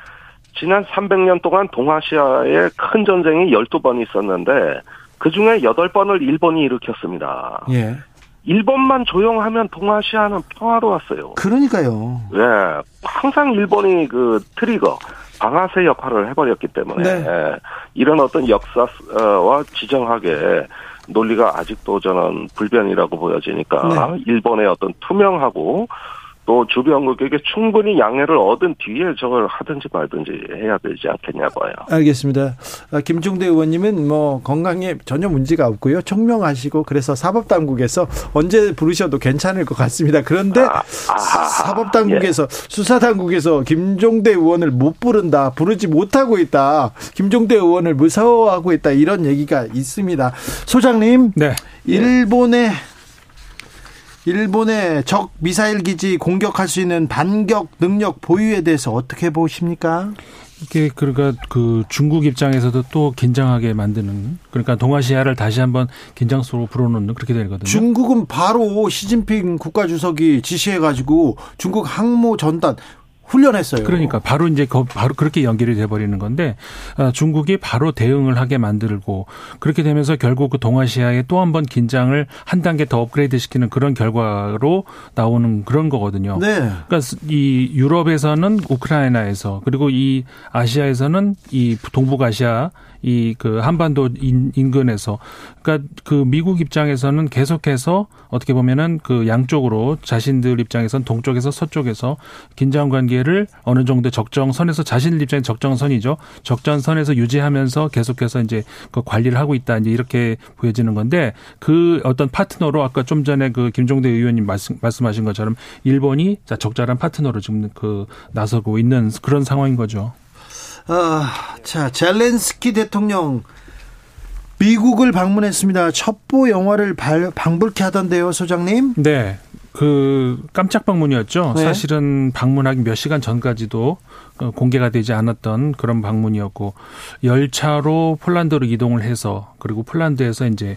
지난 300년 동안 동아시아에 큰 전쟁이 12번 있었는데 그중에 8번을 일본이 일으켰습니다. 예. 일본만 조용하면 동아시아는 평화로웠어요. 그러니까요. 예, 항상 일본이 그 트리거, 방아쇠 역할을 해버렸기 때문에 네. 예, 이런 어떤 역사와 지정학의 논리가 아직도 저는 불변이라고 보여지니까 네. 일본의 어떤 투명하고 또 주변 국에게 충분히 양해를 얻은 뒤에 저걸 하든지 말든지 해야 되지 않겠냐고요. 알겠습니다. 아, 김중대 의원님은 뭐 건강에 전혀 문제가 없고요. 청명하시고 그래서 사법당국에서 언제 부르셔도 괜찮을 것 같습니다. 그런데 아, 아하. 사법당국에서 수사당국에서 김종대 의원을 못 부른다, 부르지 못하고 있다, 김종대 의원을 무서워하고 있다 이런 얘기가 있습니다. 소장님, 네. 일본의 일본의 적 미사일 기지 공격할 수 있는 반격 능력 보유에 대해서 어떻게 보십니까? 이게 그러니까 그 중국 입장에서도 또 긴장하게 만드는 그러니까 동아시아를 다시 한번 긴장 속으로 불어넣는 그렇게 되거든요. 중국은 바로 시진핑 국가주석이 지시해 가지고 중국 항모 전단 훈련했어요. 그러니까 바로 이제 거- 바로 그렇게 연결이 돼 버리는 건데 아, 중국이 바로 대응을 하게 만들고 그렇게 되면서 결국 그 동아시아에 또 한 번 긴장을 한 단계 더 업그레이드 시키는 그런 결과로 나오는 그런 거거든요. 네. 그러니까 이 유럽에서는 우크라이나에서 그리고 이 아시아에서는 이 동북아시아 이 그 한반도 인, 인근에서 그러니까 그 미국 입장에서는 계속해서 어떻게 보면은 그 양쪽으로 자신들 입장에선 동쪽에서 서쪽에서 긴장 관계를 어느 정도 적정선에서 자신들 입장에 적정선이죠. 적정선에서 유지하면서 계속해서 이제 그 관리를 하고 있다 이제 이렇게 보여지는 건데 그 어떤 파트너로 아까 좀 전에 그 김종대 의원님 말씀, 말씀하신 것처럼 일본이 자 적절한 파트너로 지금 그 나서고 있는 그런 상황인 거죠. 아, 자, 젤렌스키 대통령 미국을 방문했습니다. 첩보 영화를 발- 방불케 하던데요, 소장님? 네. 그 깜짝 방문이었죠. 네. 사실은 방문하기 몇 시간 전까지도 어, 공개가 되지 않았던 그런 방문이었고 열차로 폴란드로 이동을 해서 그리고 폴란드에서 이제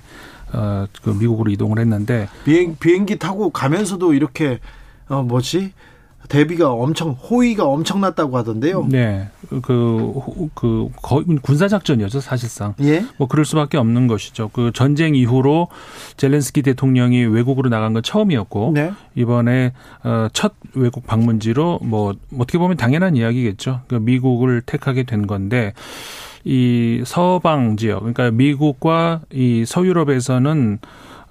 어 그 미국으로 이동을 했는데 비행 비행기 타고 가면서도 이렇게 어 뭐지? 대비가 엄청 호의가 엄청났다고 하던데요. 네. 그, 호- 그, 거의 군사 작전이었죠, 사실상. 예? 뭐 그럴 수밖에 없는 것이죠. 그 전쟁 이후로 젤렌스키 대통령이 외국으로 나간 건 처음이었고 네. 이번에 어, 첫 외국 방문지로 뭐 어떻게 보면 당연한 이야기겠죠. 그 미국을 택하게 된 건데 이 서방 지역 그러니까 미국과 이 서유럽에서는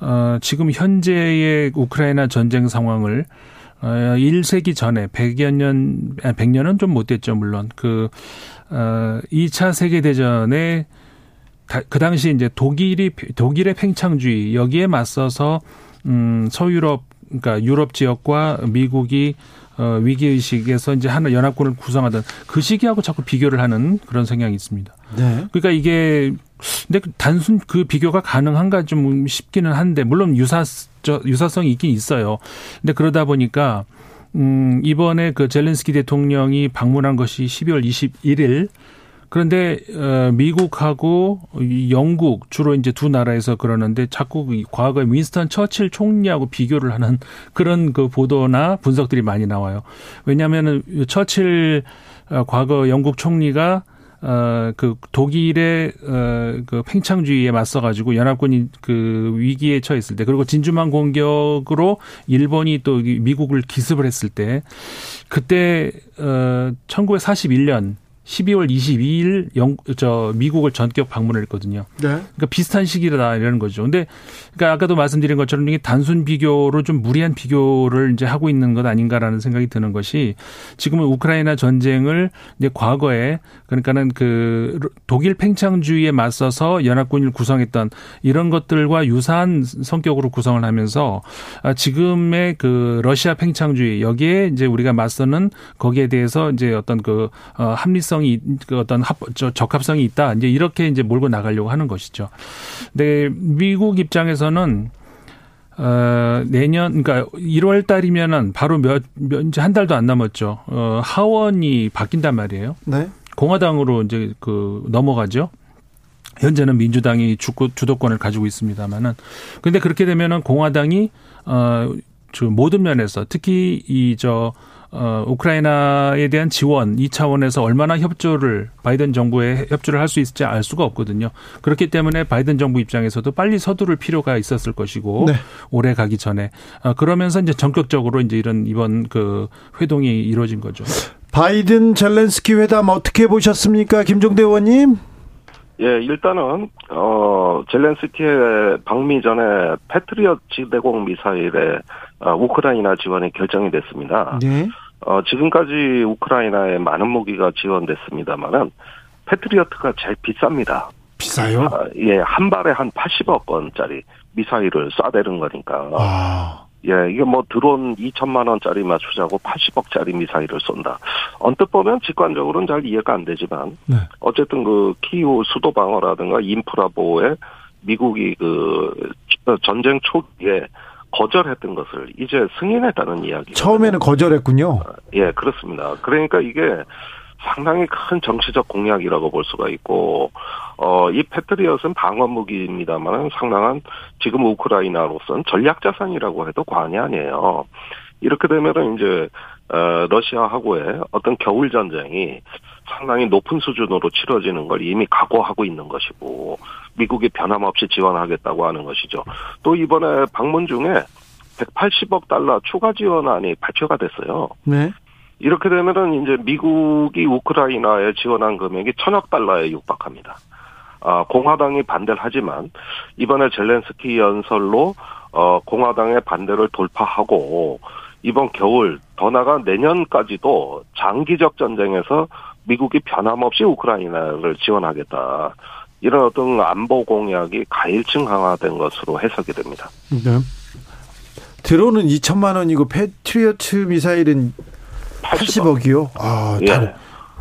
어, 지금 현재의 우크라이나 전쟁 상황을 어, 1세기 전에 100여 년, 아, 100년은 좀 못 됐죠, 물론. 그, 어, 2차 세계대전에 다- 그 당시 이제 독일이, 독일의 팽창주의, 여기에 맞서서, 음, 서유럽, 그러니까 유럽 지역과 미국이 어, 위기의식에서 이제 하나 연합군을 구성하던 그 시기하고 자꾸 비교를 하는 그런 성향이 있습니다. 네. 그러니까 이게 근데 단순 그 비교가 가능한가 좀 싶기는 한데 물론 유사 저 유사성이 있긴 있어요. 근데 그러다 보니까 음 이번에 그 젤렌스키 대통령이 방문한 것이 12월 21일 그런데 어 미국하고 이 영국 주로 이제 두 나라에서 그러는데 자꾸 이 과거에 윈스턴 처칠 총리하고 비교를 하는 그런 그 보도나 분석들이 많이 나와요. 왜냐하면은 처칠 어, 과거 영국 총리가 어, 그 독일의 어, 그 팽창주의에 맞서 가지고 연합군이 그 위기에 처했을 때 그리고 진주만 공격으로 일본이 또이 미국을 기습을 했을 때 그때 어 1941년 12월 22일 영, 저 미국을 전격 방문을 했거든요. 네. 그러니까 비슷한 시기다 이라는 거죠. 근데 그러니까 아까도 말씀드린 것처럼 이게 단순 비교로 좀 무리한 비교를 이제 하고 있는 것 아닌가라는 생각이 드는 것이 지금은 우크라이나 전쟁을 이제 과거에 그러니까는 그 독일 팽창주의에 맞서서 연합군을 구성했던 이런 것들과 유사한 성격으로 구성을 하면서 아, 지금의 그 러시아 팽창주의 여기에 이제 우리가 맞서는 거기에 대해서 이제 어떤 그 어, 합리성 합리성이 그 어떤 합, 저, 적합성이 있다. 이제 이렇게 이제 몰고 나가려고 하는 것이죠. 근데 미국 입장에서는 어, 내년, 그러니까 1월 달이면은 바로 몇, 몇, 이제 한 달도 안 남았죠. 어, 하원이 바뀐단 말이에요. 네. 공화당으로 이제 그 넘어가죠. 현재는 민주당이 주고, 주도권을 가지고 있습니다만은. 근데 그렇게 되면은 공화당이, 어, 저 모든 면에서 특히 이 저 어, 우크라이나에 대한 지원 이 차원에서 얼마나 협조를 바이든 정부에 협조를 할 수 있을지 알 수가 없거든요. 그렇기 때문에 바이든 정부 입장에서도 빨리 서두를 필요가 있었을 것이고 네. 올해 가기 전에 어, 그러면서 이제 전격적으로 이제 이런 이번 그 회동이 이루어진 거죠. 바이든 젤렌스키 회담 어떻게 보셨습니까, 김종대 의원님? 예, 일단은 어 젤렌스키의 방미 전에 패트리엇 지대공 미사일에 어, 우크라이나 지원이 결정이 됐습니다. 네. 어, 지금까지 우크라이나에 많은 무기가 지원됐습니다만은 패트리어트가 제일 비쌉니다. 비싸요? 아, 예, 한 발에 한 80억 원짜리 미사일을 쏴대는 거니까. 아. 예, 이게 뭐 드론 2천만 원짜리 맞추자고 80억짜리 미사일을 쏜다. 언뜻 보면 직관적으로는 잘 이해가 안 되지만 네. 어쨌든 그 키우 수도 방어라든가 인프라 보호에 미국이 그 전쟁 초기에 거절했던 것을 이제 승인했다는 이야기. 처음에는 거절했군요. 아, 예, 그렇습니다. 그러니까 이게 상당히 큰 정치적 공약이라고 볼 수가 있고, 어, 이 패트리엇은 방어 무기입니다만 상당한 지금 우크라이나로서는 전략 자산이라고 해도 과언이 아니에요. 이렇게 되면은 이제, 어, 러시아하고의 어떤 겨울 전쟁이 상당히 높은 수준으로 치러지는 걸 이미 각오하고 있는 것이고 미국이 변함없이 지원하겠다고 하는 것이죠. 또 이번에 방문 중에 180억 달러 추가 지원안이 발표가 됐어요. 네. 이렇게 되면은 이제 미국이 우크라이나에 지원한 금액이 천억 달러에 육박합니다. 아, 공화당이 반대를 하지만 이번에 젤렌스키 연설로 어, 공화당의 반대를 돌파하고 이번 겨울 더 나가 내년까지도 장기적 전쟁에서 미국이 변함없이 우크라이나를 지원하겠다. 이런 어떤 안보 공약이 가일층 강화된 것으로 해석이 됩니다. 네. 드론은 2천만 원이고 패트리어트 미사일은 80억. 이요 아, 예.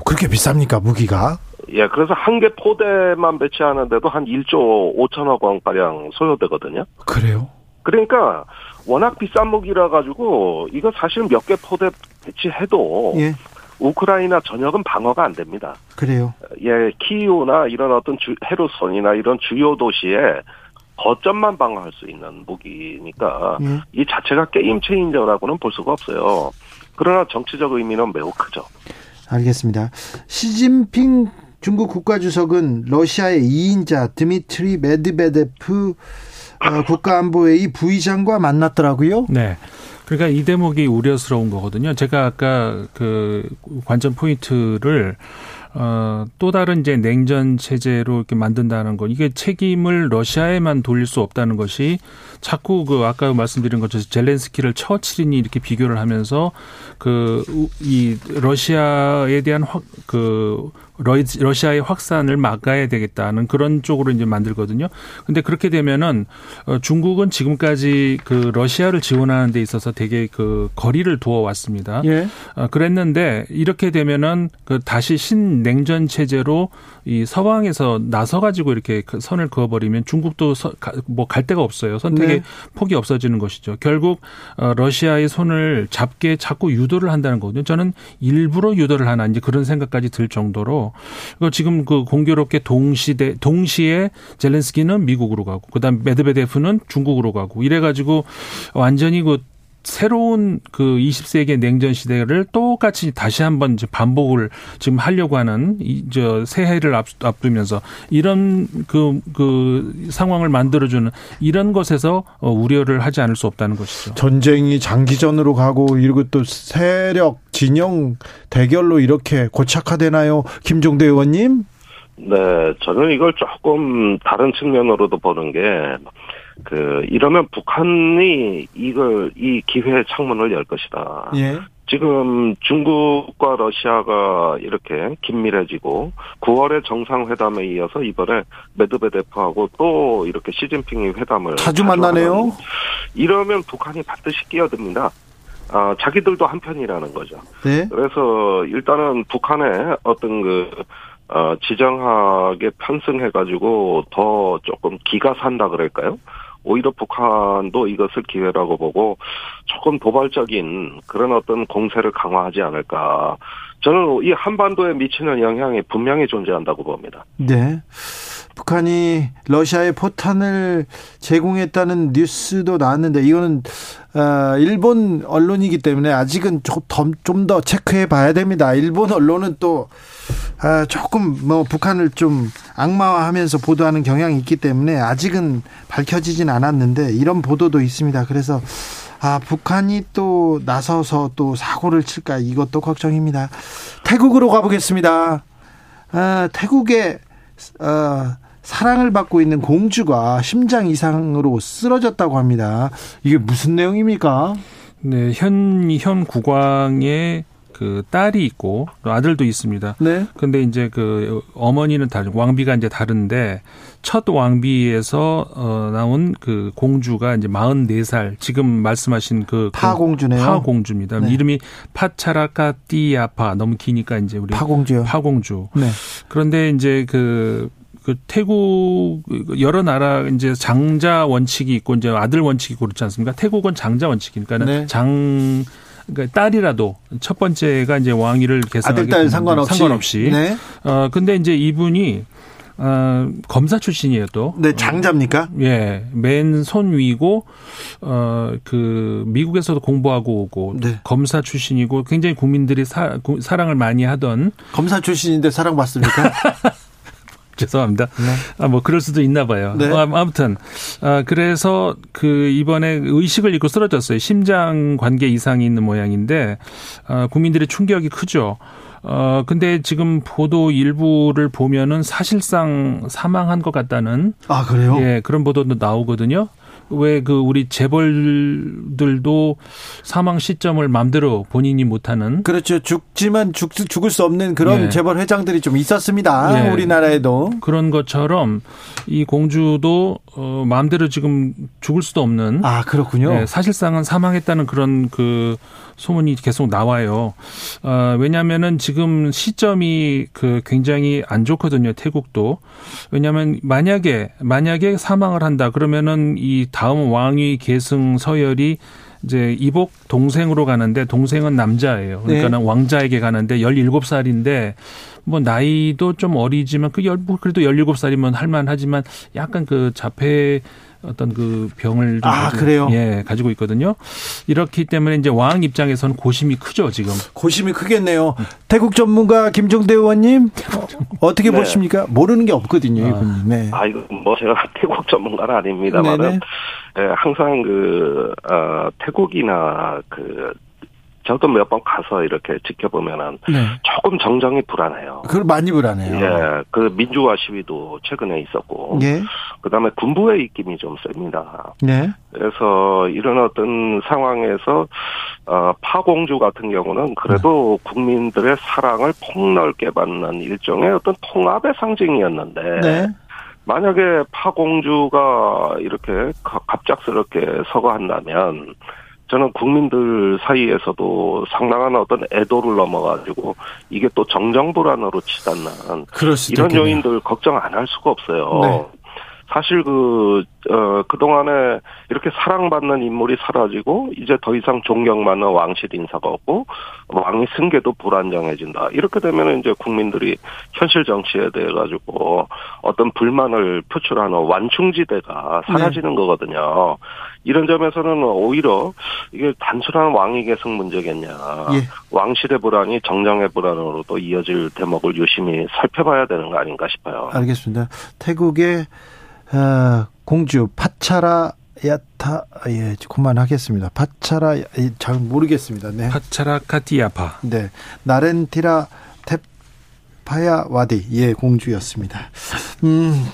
그렇게 비쌉니까 무기가? 예, 그래서 한 개 포대만 배치하는데도 한 1조 5천억 원가량 소요되거든요. 그래요? 그러니까 워낙 비싼 무기라 가지고 이거 사실 몇 개 포대 배치해도 예. 우크라이나 전역은 방어가 안 됩니다. 그래요? 예, 키이우나 이런 어떤 주, 헤르손이나 이런 주요 도시에 거점만 방어할 수 있는 무기니까 예. 이 자체가 게임 체인저라고는 볼 수가 없어요. 그러나 정치적 의미는 매우 크죠. 알겠습니다. 시진핑 중국 국가주석은 러시아의 2인자 드미트리 메드베데프 어, 국가안보회의 부의장과 만났더라고요. 네. 그러니까 이 대목이 우려스러운 거거든요. 제가 아까 그 관전 포인트를 어, 또 다른 이제 냉전 체제로 이렇게 만든다는 거 이게 책임을 러시아에만 돌릴 수 없다는 것이 자꾸 그 아까 말씀드린 것처럼 젤렌스키를 처치린이 이렇게 비교를 하면서 그 이 러시아에 대한 확 그 러시아의 확산을 막아야 되겠다는 그런 쪽으로 이제 만들거든요. 근데 그렇게 되면은 어, 중국은 지금까지 그 러시아를 지원하는 데 있어서 되게 그 거리를 두어 왔습니다. 예. 어, 그랬는데 이렇게 되면은 그 다시 신냉전 체제로 이 서방에서 나서 가지고 이렇게 그 선을 그어 버리면 중국도 뭐 갈 데가 없어요. 선택의 네. 폭이 없어지는 것이죠. 결국 어, 러시아의 손을 잡게 자꾸 유도를 한다는 거거든요. 저는 일부러 유도를 하나 이제 그런 생각까지 들 정도로 지금 그 공교롭게 동시대 동시에 젤렌스키는 미국으로 가고 그다음 메드베데프는 중국으로 가고 이래 가지고 완전히 그 새로운 그 20세기 냉전 시대를 똑같이 다시 한번 이제 반복을 지금 하려고 하는 이저 새해를 앞, 앞두면서 이런 그, 그 상황을 만들어주는 이런 것에서 어, 우려를 하지 않을 수 없다는 것이죠. 전쟁이 장기전으로 가고 그리고 또 세력 진영 대결로 이렇게 고착화되나요? 김종대 의원님? 네, 저는 이걸 조금 다른 측면으로도 보는 게, 그, 이러면 북한이 이걸, 이 기회의 창문을 열 것이다. 예. 지금 중국과 러시아가 이렇게 긴밀해지고 9월에 정상회담에 이어서 이번에 메드베데프하고 또 이렇게 시진핑이 회담을 자주 만나네요. 이러면 북한이 반드시 끼어듭니다. 아, 자기들도 한편이라는 거죠. 네. 그래서 일단은 북한의 어떤 그 어, 지정학에 편승해가지고 더 조금 기가 산다 그럴까요? 오히려 북한도 이것을 기회라고 보고 조금 도발적인 그런 어떤 공세를 강화하지 않을까. 저는 이 한반도에 미치는 영향이 분명히 존재한다고 봅니다. 네. 북한이 러시아에 포탄을 제공했다는 뉴스도 나왔는데 이거는 어, 일본 언론이기 때문에 아직은 좀 더 체크해 봐야 됩니다. 일본 언론은 또 아, 조금 뭐 북한을 좀 악마화하면서 보도하는 경향이 있기 때문에 아직은 밝혀지진 않았는데 이런 보도도 있습니다. 그래서 아, 북한이 또 나서서 또 사고를 칠까 이것도 걱정입니다. 태국으로 가보겠습니다. 아, 태국의 어, 사랑을 받고 있는 공주가 심장 이상으로 쓰러졌다고 합니다. 이게 무슨 내용입니까? 네, 현, 현 국왕의 그 딸이 있고 아들도 있습니다. 네. 근데 이제 그 어머니는 다른 왕비가 이제 다른데 첫 왕비에서 어 나온 그 공주가 이제 44살 지금 말씀하신 그 파공주네요. 파공주입니다. 네. 이름이 파차라카 띠아파 너무 기니까 이제 우리 파공주요. 파공주. 네. 그런데 이제 그그 태국 여러 나라 이제 장자 원칙이 있고 이제 아들 원칙이 있고 그렇지 않습니까? 태국은 장자 원칙이니까 네. 장 그러니까 딸이라도 첫 번째가 이제 왕위를 계승하게 아들 딸 상관없이 상관없이. 네. 어 근데 이제 이분이 어, 검사 출신이에요 또. 네, 장자입니까? 어, 예, 맨손 위고 어, 그 미국에서도 공부하고 오고 네. 검사 출신이고 굉장히 국민들이 사, 사랑을 많이 하던 검사 출신인데 사랑받습니까? 죄송합니다. 네. 아, 뭐 그럴 수도 있나 봐요. 네. 아, 아무튼 아, 그래서 그 이번에 의식을 잃고 쓰러졌어요. 심장 관계 이상이 있는 모양인데 아, 국민들의 충격이 크죠. 어, 근데 지금 보도 일부를 보면은 사실상 사망한 것 같다는. 아, 그래요? 예, 그런 보도도 나오거든요. 왜 그 우리 재벌들도 사망 시점을 마음대로 본인이 못하는 그렇죠 죽지만 죽, 죽을 수 없는 그런 예. 재벌 회장들이 좀 있었습니다 예. 우리나라에도 그런 것처럼 이 공주도 어 마음대로 지금 죽을 수도 없는 아 그렇군요 예, 사실상은 사망했다는 그런 그 소문이 계속 나와요. 어, 왜냐하면은 지금 시점이 그 굉장히 안 좋거든요. 태국도 왜냐하면 만약에 만약에 사망을 한다 그러면은 이 다음 왕위 계승 서열이 이제 이복 동생으로 가는데 동생은 남자예요. 그러니까 네. 왕자에게 가는데 17살인데 뭐 나이도 좀 어리지만 그 열, 뭐 그래도 17살이면 할만하지만 약간 그 자폐 어떤 그 병을 아, 가지고, 그래요? 예, 가지고 있거든요. 이렇기 때문에 이제 왕 입장에서는 고심이 크죠, 지금. 고심이 크겠네요. 태국 전문가 김종대 의원님 어떻게 네. 보십니까? 모르는 게 없거든요, 아. 네. 아, 이거 뭐 제가 태국 전문가는 아닙니다만은 예, 항상 그 어, 태국이나 그 저도 몇 번 가서 이렇게 지켜보면은 네. 조금 정정이 불안해요. 그걸 많이 불안해요. 예, 그 민주화 시위도 최근에 있었고, 예. 그다음에 군부의 입김이 좀 셉니다. 네. 그래서 이런 어떤 상황에서 어, 파공주 같은 경우는 그래도 네. 국민들의 사랑을 폭넓게 받는 일종의 어떤 통합의 상징이었는데. 네. 만약에 파공주가 이렇게 갑작스럽게 서거한다면 저는 국민들 사이에서도 상당한 어떤 애도를 넘어가지고 이게 또 정정 불안으로 치닫는 이런 요인들 걱정 안 할 수가 없어요. 네. 사실 그, 어, 그동안에 이렇게 사랑받는 인물이 사라지고, 이제 더 이상 존경받는 왕실 인사가 없고, 왕의 승계도 불안정해진다. 이렇게 되면 이제 국민들이 현실 정치에 대해 가지고 어떤 불만을 표출하는 완충지대가 사라지는 네. 거거든요. 이런 점에서는 오히려 이게 단순한 왕위 계승 문제겠냐. 예. 왕실의 불안이 정정의 불안으로도 이어질 대목을 유심히 살펴봐야 되는 거 아닌가 싶어요. 알겠습니다. 태국의 어, 공주 파차라 야타 예 그만하겠습니다. 파차라 잘 모르겠습니다. 네. 파차라 카티야파. 네. 나렌티라 테파야 와디 예 공주였습니다. 음.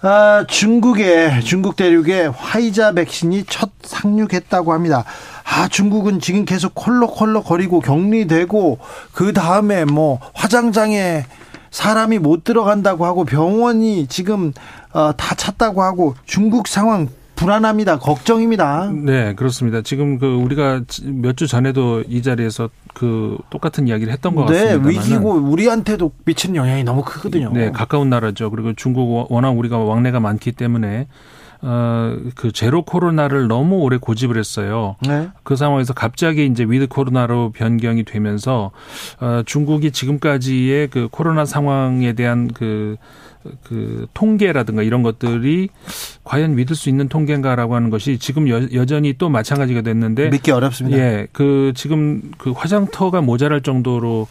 아, 중국에 중국 대륙에 화이자 백신이 첫 상륙했다고 합니다. 아, 중국은 지금 계속 콜록콜록 거리고 격리되고 그 다음에 뭐 화장장에 사람이 못 들어간다고 하고 병원이 지금 어, 다 찼다고 하고 중국 상황 불안합니다. 걱정입니다. 네, 그렇습니다. 지금 그 우리가 몇 주 전에도 이 자리에서 그 똑같은 이야기를 했던 것 네, 같습니다. 위기고 우리한테도 미치는 영향이 너무 크거든요. 네, 가까운 나라죠. 그리고 중국 워낙 우리가 왕래가 많기 때문에 어, 그 제로 코로나를 너무 오래 고집을 했어요. 네. 그 상황에서 갑자기 이제 위드 코로나로 변경이 되면서 어, 중국이 지금까지의 그 코로나 상황에 대한 그 그 통계라든가 이런 것들이 과연 믿을 수 있는 통계인가라고 하는 것이 지금 여, 여전히 또 마찬가지가 됐는데 믿기 어렵습니다. 예, 그 지금 그 화장터가 모자랄 정도로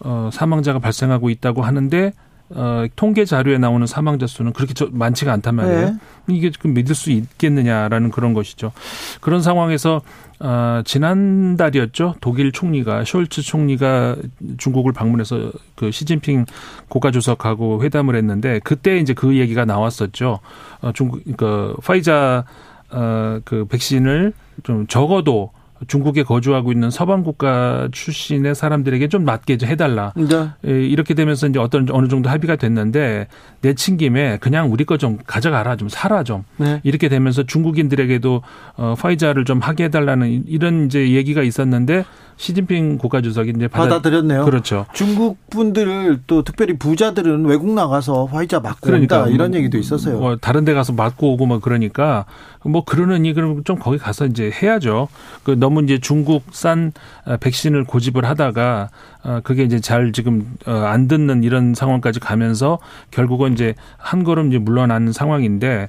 어 사망자가 발생하고 있다고 하는데 어, 통계 자료에 나오는 사망자 수는 그렇게 많지가 않단 말이에요. 네. 이게 믿을 수 있겠느냐라는 그런 것이죠. 그런 상황에서 어, 지난달이었죠. 독일 총리가 숄츠 총리가 중국을 방문해서 그 시진핑 국가주석하고 회담을 했는데 그때 이제 그 얘기가 나왔었죠. 어, 중국 그 파이자 어, 그 백신을 좀 적어도 중국에 거주하고 있는 서방 국가 출신의 사람들에게 좀 맞게 해달라. 네. 이렇게 되면서 이제 어떤 어느 정도 합의가 됐는데 내친 김에 그냥 우리 거 좀 가져가라, 좀 사라 좀 네. 이렇게 되면서 중국인들에게도 어, 파이자를 좀 하게 해달라는 이런 이제 얘기가 있었는데 시진핑 국가주석이 이제 받아, 들였네요 그렇죠. 중국 분들 또 특별히 부자들은 외국 나가서 화이자 맞고 그러니까 온다 이런 얘기도 있었어요. 뭐 다른 데 가서 맞고 오고 뭐 그러니까 뭐 그러느니 그럼 좀 거기 가서 이제 해야죠. 그 너무 이제 중국산 어, 백신을 고집을 하다가 어, 그게 이제 잘 지금 어, 안 듣는 이런 상황까지 가면서 결국은 이제 한 걸음 이제 물러나는 상황인데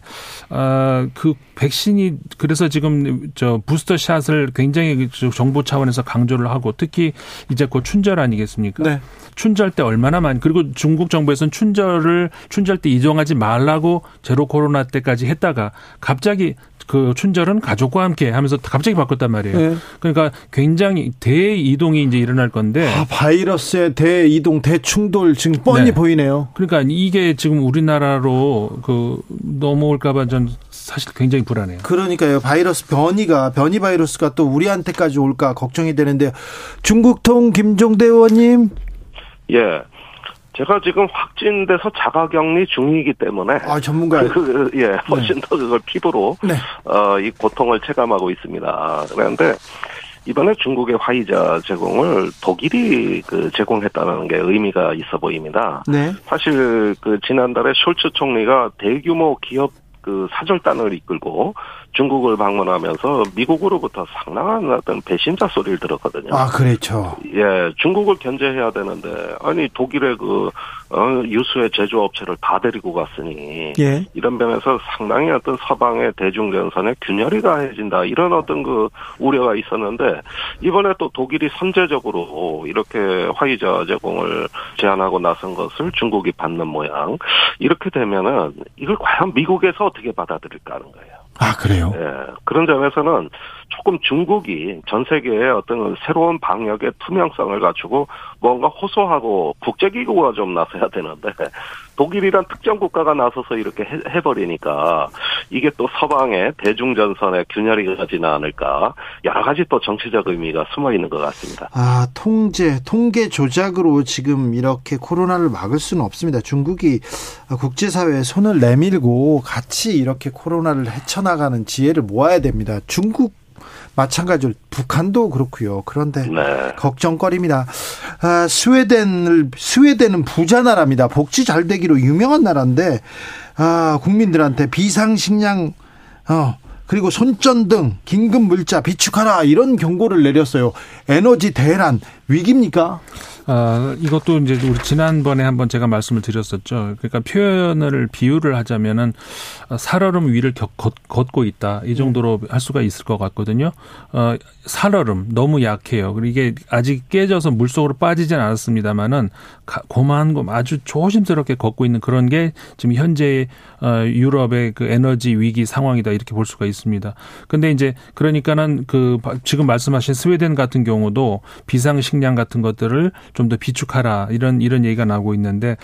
그 백신이 그래서 지금 저 부스터 샷을 굉장히 정부 차원에서 강조를 하고 특히 이제 곧 춘절 아니겠습니까? 네. 춘절 때 얼마나 많이 그리고 중국 정부에서는 춘절을 춘절 때 이동하지 말라고 제로 코로나 때까지 했다가 갑자기 그 춘절은 가족과 함께 하면서 갑자기 바꿨단 말이에요. 네. 그러니까 굉장히 대이동이 이제 일어날 건데 아, 바이러스의 대이동, 대충돌 지금 뻔히 네. 보이네요. 그러니까 이게 지금 우리나라로 그 넘어올까봐 전 사실 굉장히 불안해요. 그러니까요. 바이러스 변이가 변이 바이러스가 또 우리한테까지 올까 걱정이 되는데 중국통 김종대 의원님. 예. 제가 지금 확진돼서 자가격리 중이기 때문에 아 전문가 그, 예 네. 훨씬 네. 더 그걸 피부로 네. 어이 고통을 체감하고 있습니다. 그런데 이번에 중국의 화이자 제공을 독일이 그 제공했다는 게 의미가 있어 보입니다. 네. 사실 그 지난달에 숄츠 총리가 대규모 기업 그 사절단을 이끌고 중국을 방문하면서 미국으로부터 상당한 어떤 배신자 소리를 들었거든요. 아, 그렇죠. 예, 중국을 견제해야 되는데 아니 독일의 그 어, 유수의 제조업체를 다 데리고 갔으니 예. 이런 면에서 상당히 어떤 서방의 대중전선에 균열이 가해진다 이런 어떤 그 우려가 있었는데 이번에 또 독일이 선제적으로 이렇게 화이자 제공을 제안하고 나선 것을 중국이 받는 모양 이렇게 되면은 이걸 과연 미국에서 어떻게 받아들일까 하는 거예요. 아, 그래요? 예. 그런 점에서는 조금 중국이 전 세계의 어떤 새로운 방역의 투명성을 갖추고 뭔가 호소하고 국제기구가 좀 나서야 되는데 독일이란 특정 국가가 나서서 이렇게 해, 버리니까 이게 또 서방의 대중전선의 균열이 가지는 않을까 여러 가지 또 정치적 의미가 숨어 있는 것 같습니다. 아 통제 통계 조작으로 지금 이렇게 코로나를 막을 수는 없습니다. 중국이 국제사회에 손을 내밀고 같이 이렇게 코로나를 헤쳐나가는 지혜를 모아야 됩니다. 중국 마찬가지로 북한도 그렇고요. 그런데 네. 걱정거리입니다. 아, 스웨덴을 스웨덴은 부자 나라입니다. 복지 잘 되기로 유명한 나라인데 아, 국민들한테 비상식량 어, 그리고 손전등, 긴급 물자 비축하라 이런 경고를 내렸어요. 에너지 대란 위기입니까? 아, 이것도 이제 우리 지난번에 한번 제가 말씀을 드렸었죠. 그러니까 표현을 비유를 하자면은 살얼음 위를 걷, 걷고 있다. 이 정도로 할 수가 있을 것 같거든요. 어, 살얼음 너무 약해요. 그리고 이게 아직 깨져서 물속으로 빠지진 않았습니다만은 고만고 아주 조심스럽게 걷고 있는 그런 게 지금 현재 어, 유럽의 그 에너지 위기 상황이다 이렇게 볼 수가 있습니다. 근데 이제 그러니까는 그 지금 말씀하신 스웨덴 같은 경우도 비상 식량 같은 것들을 좀 더 비축하라 이런 이런 얘기가 나오고 있는데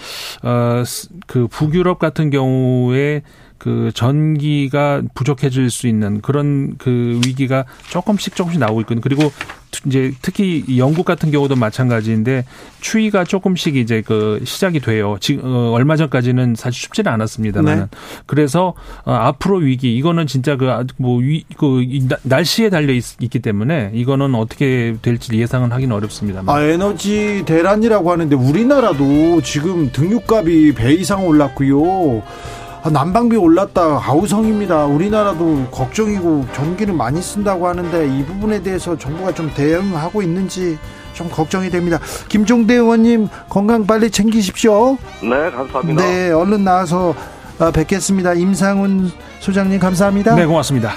어그 북유럽 같은 경우에 그 전기가 부족해질 수 있는 그런 그 위기가 조금씩 조금씩 나오고 있거든요. 그리고 이제 특히 영국 같은 경우도 마찬가지인데 추위가 조금씩 이제 그 시작이 돼요. 지금 어, 얼마 전까지는 사실 춥지는 않았습니다만 네. 그래서 어, 앞으로 위기 이거는 진짜 그뭐그 그 날씨에 달려 있, 기 때문에 이거는 어떻게 될지 예상은 하기는 어렵습니다. 아 에너지 대란이라고 하는데 우리나라도 지금 등유값이 배 이상 올랐고요. 아, 난방비 올랐다 아우성입니다. 우리나라도 걱정이고 전기를 많이 쓴다고 하는데 이 부분에 대해서 정부가 좀 대응하고 있는지 좀 걱정이 됩니다. 김종대 의원님 건강 빨리 챙기십시오. 네, 감사합니다. 네, 얼른 나와서 아, 뵙겠습니다. 임상훈 소장님 감사합니다. 네, 고맙습니다.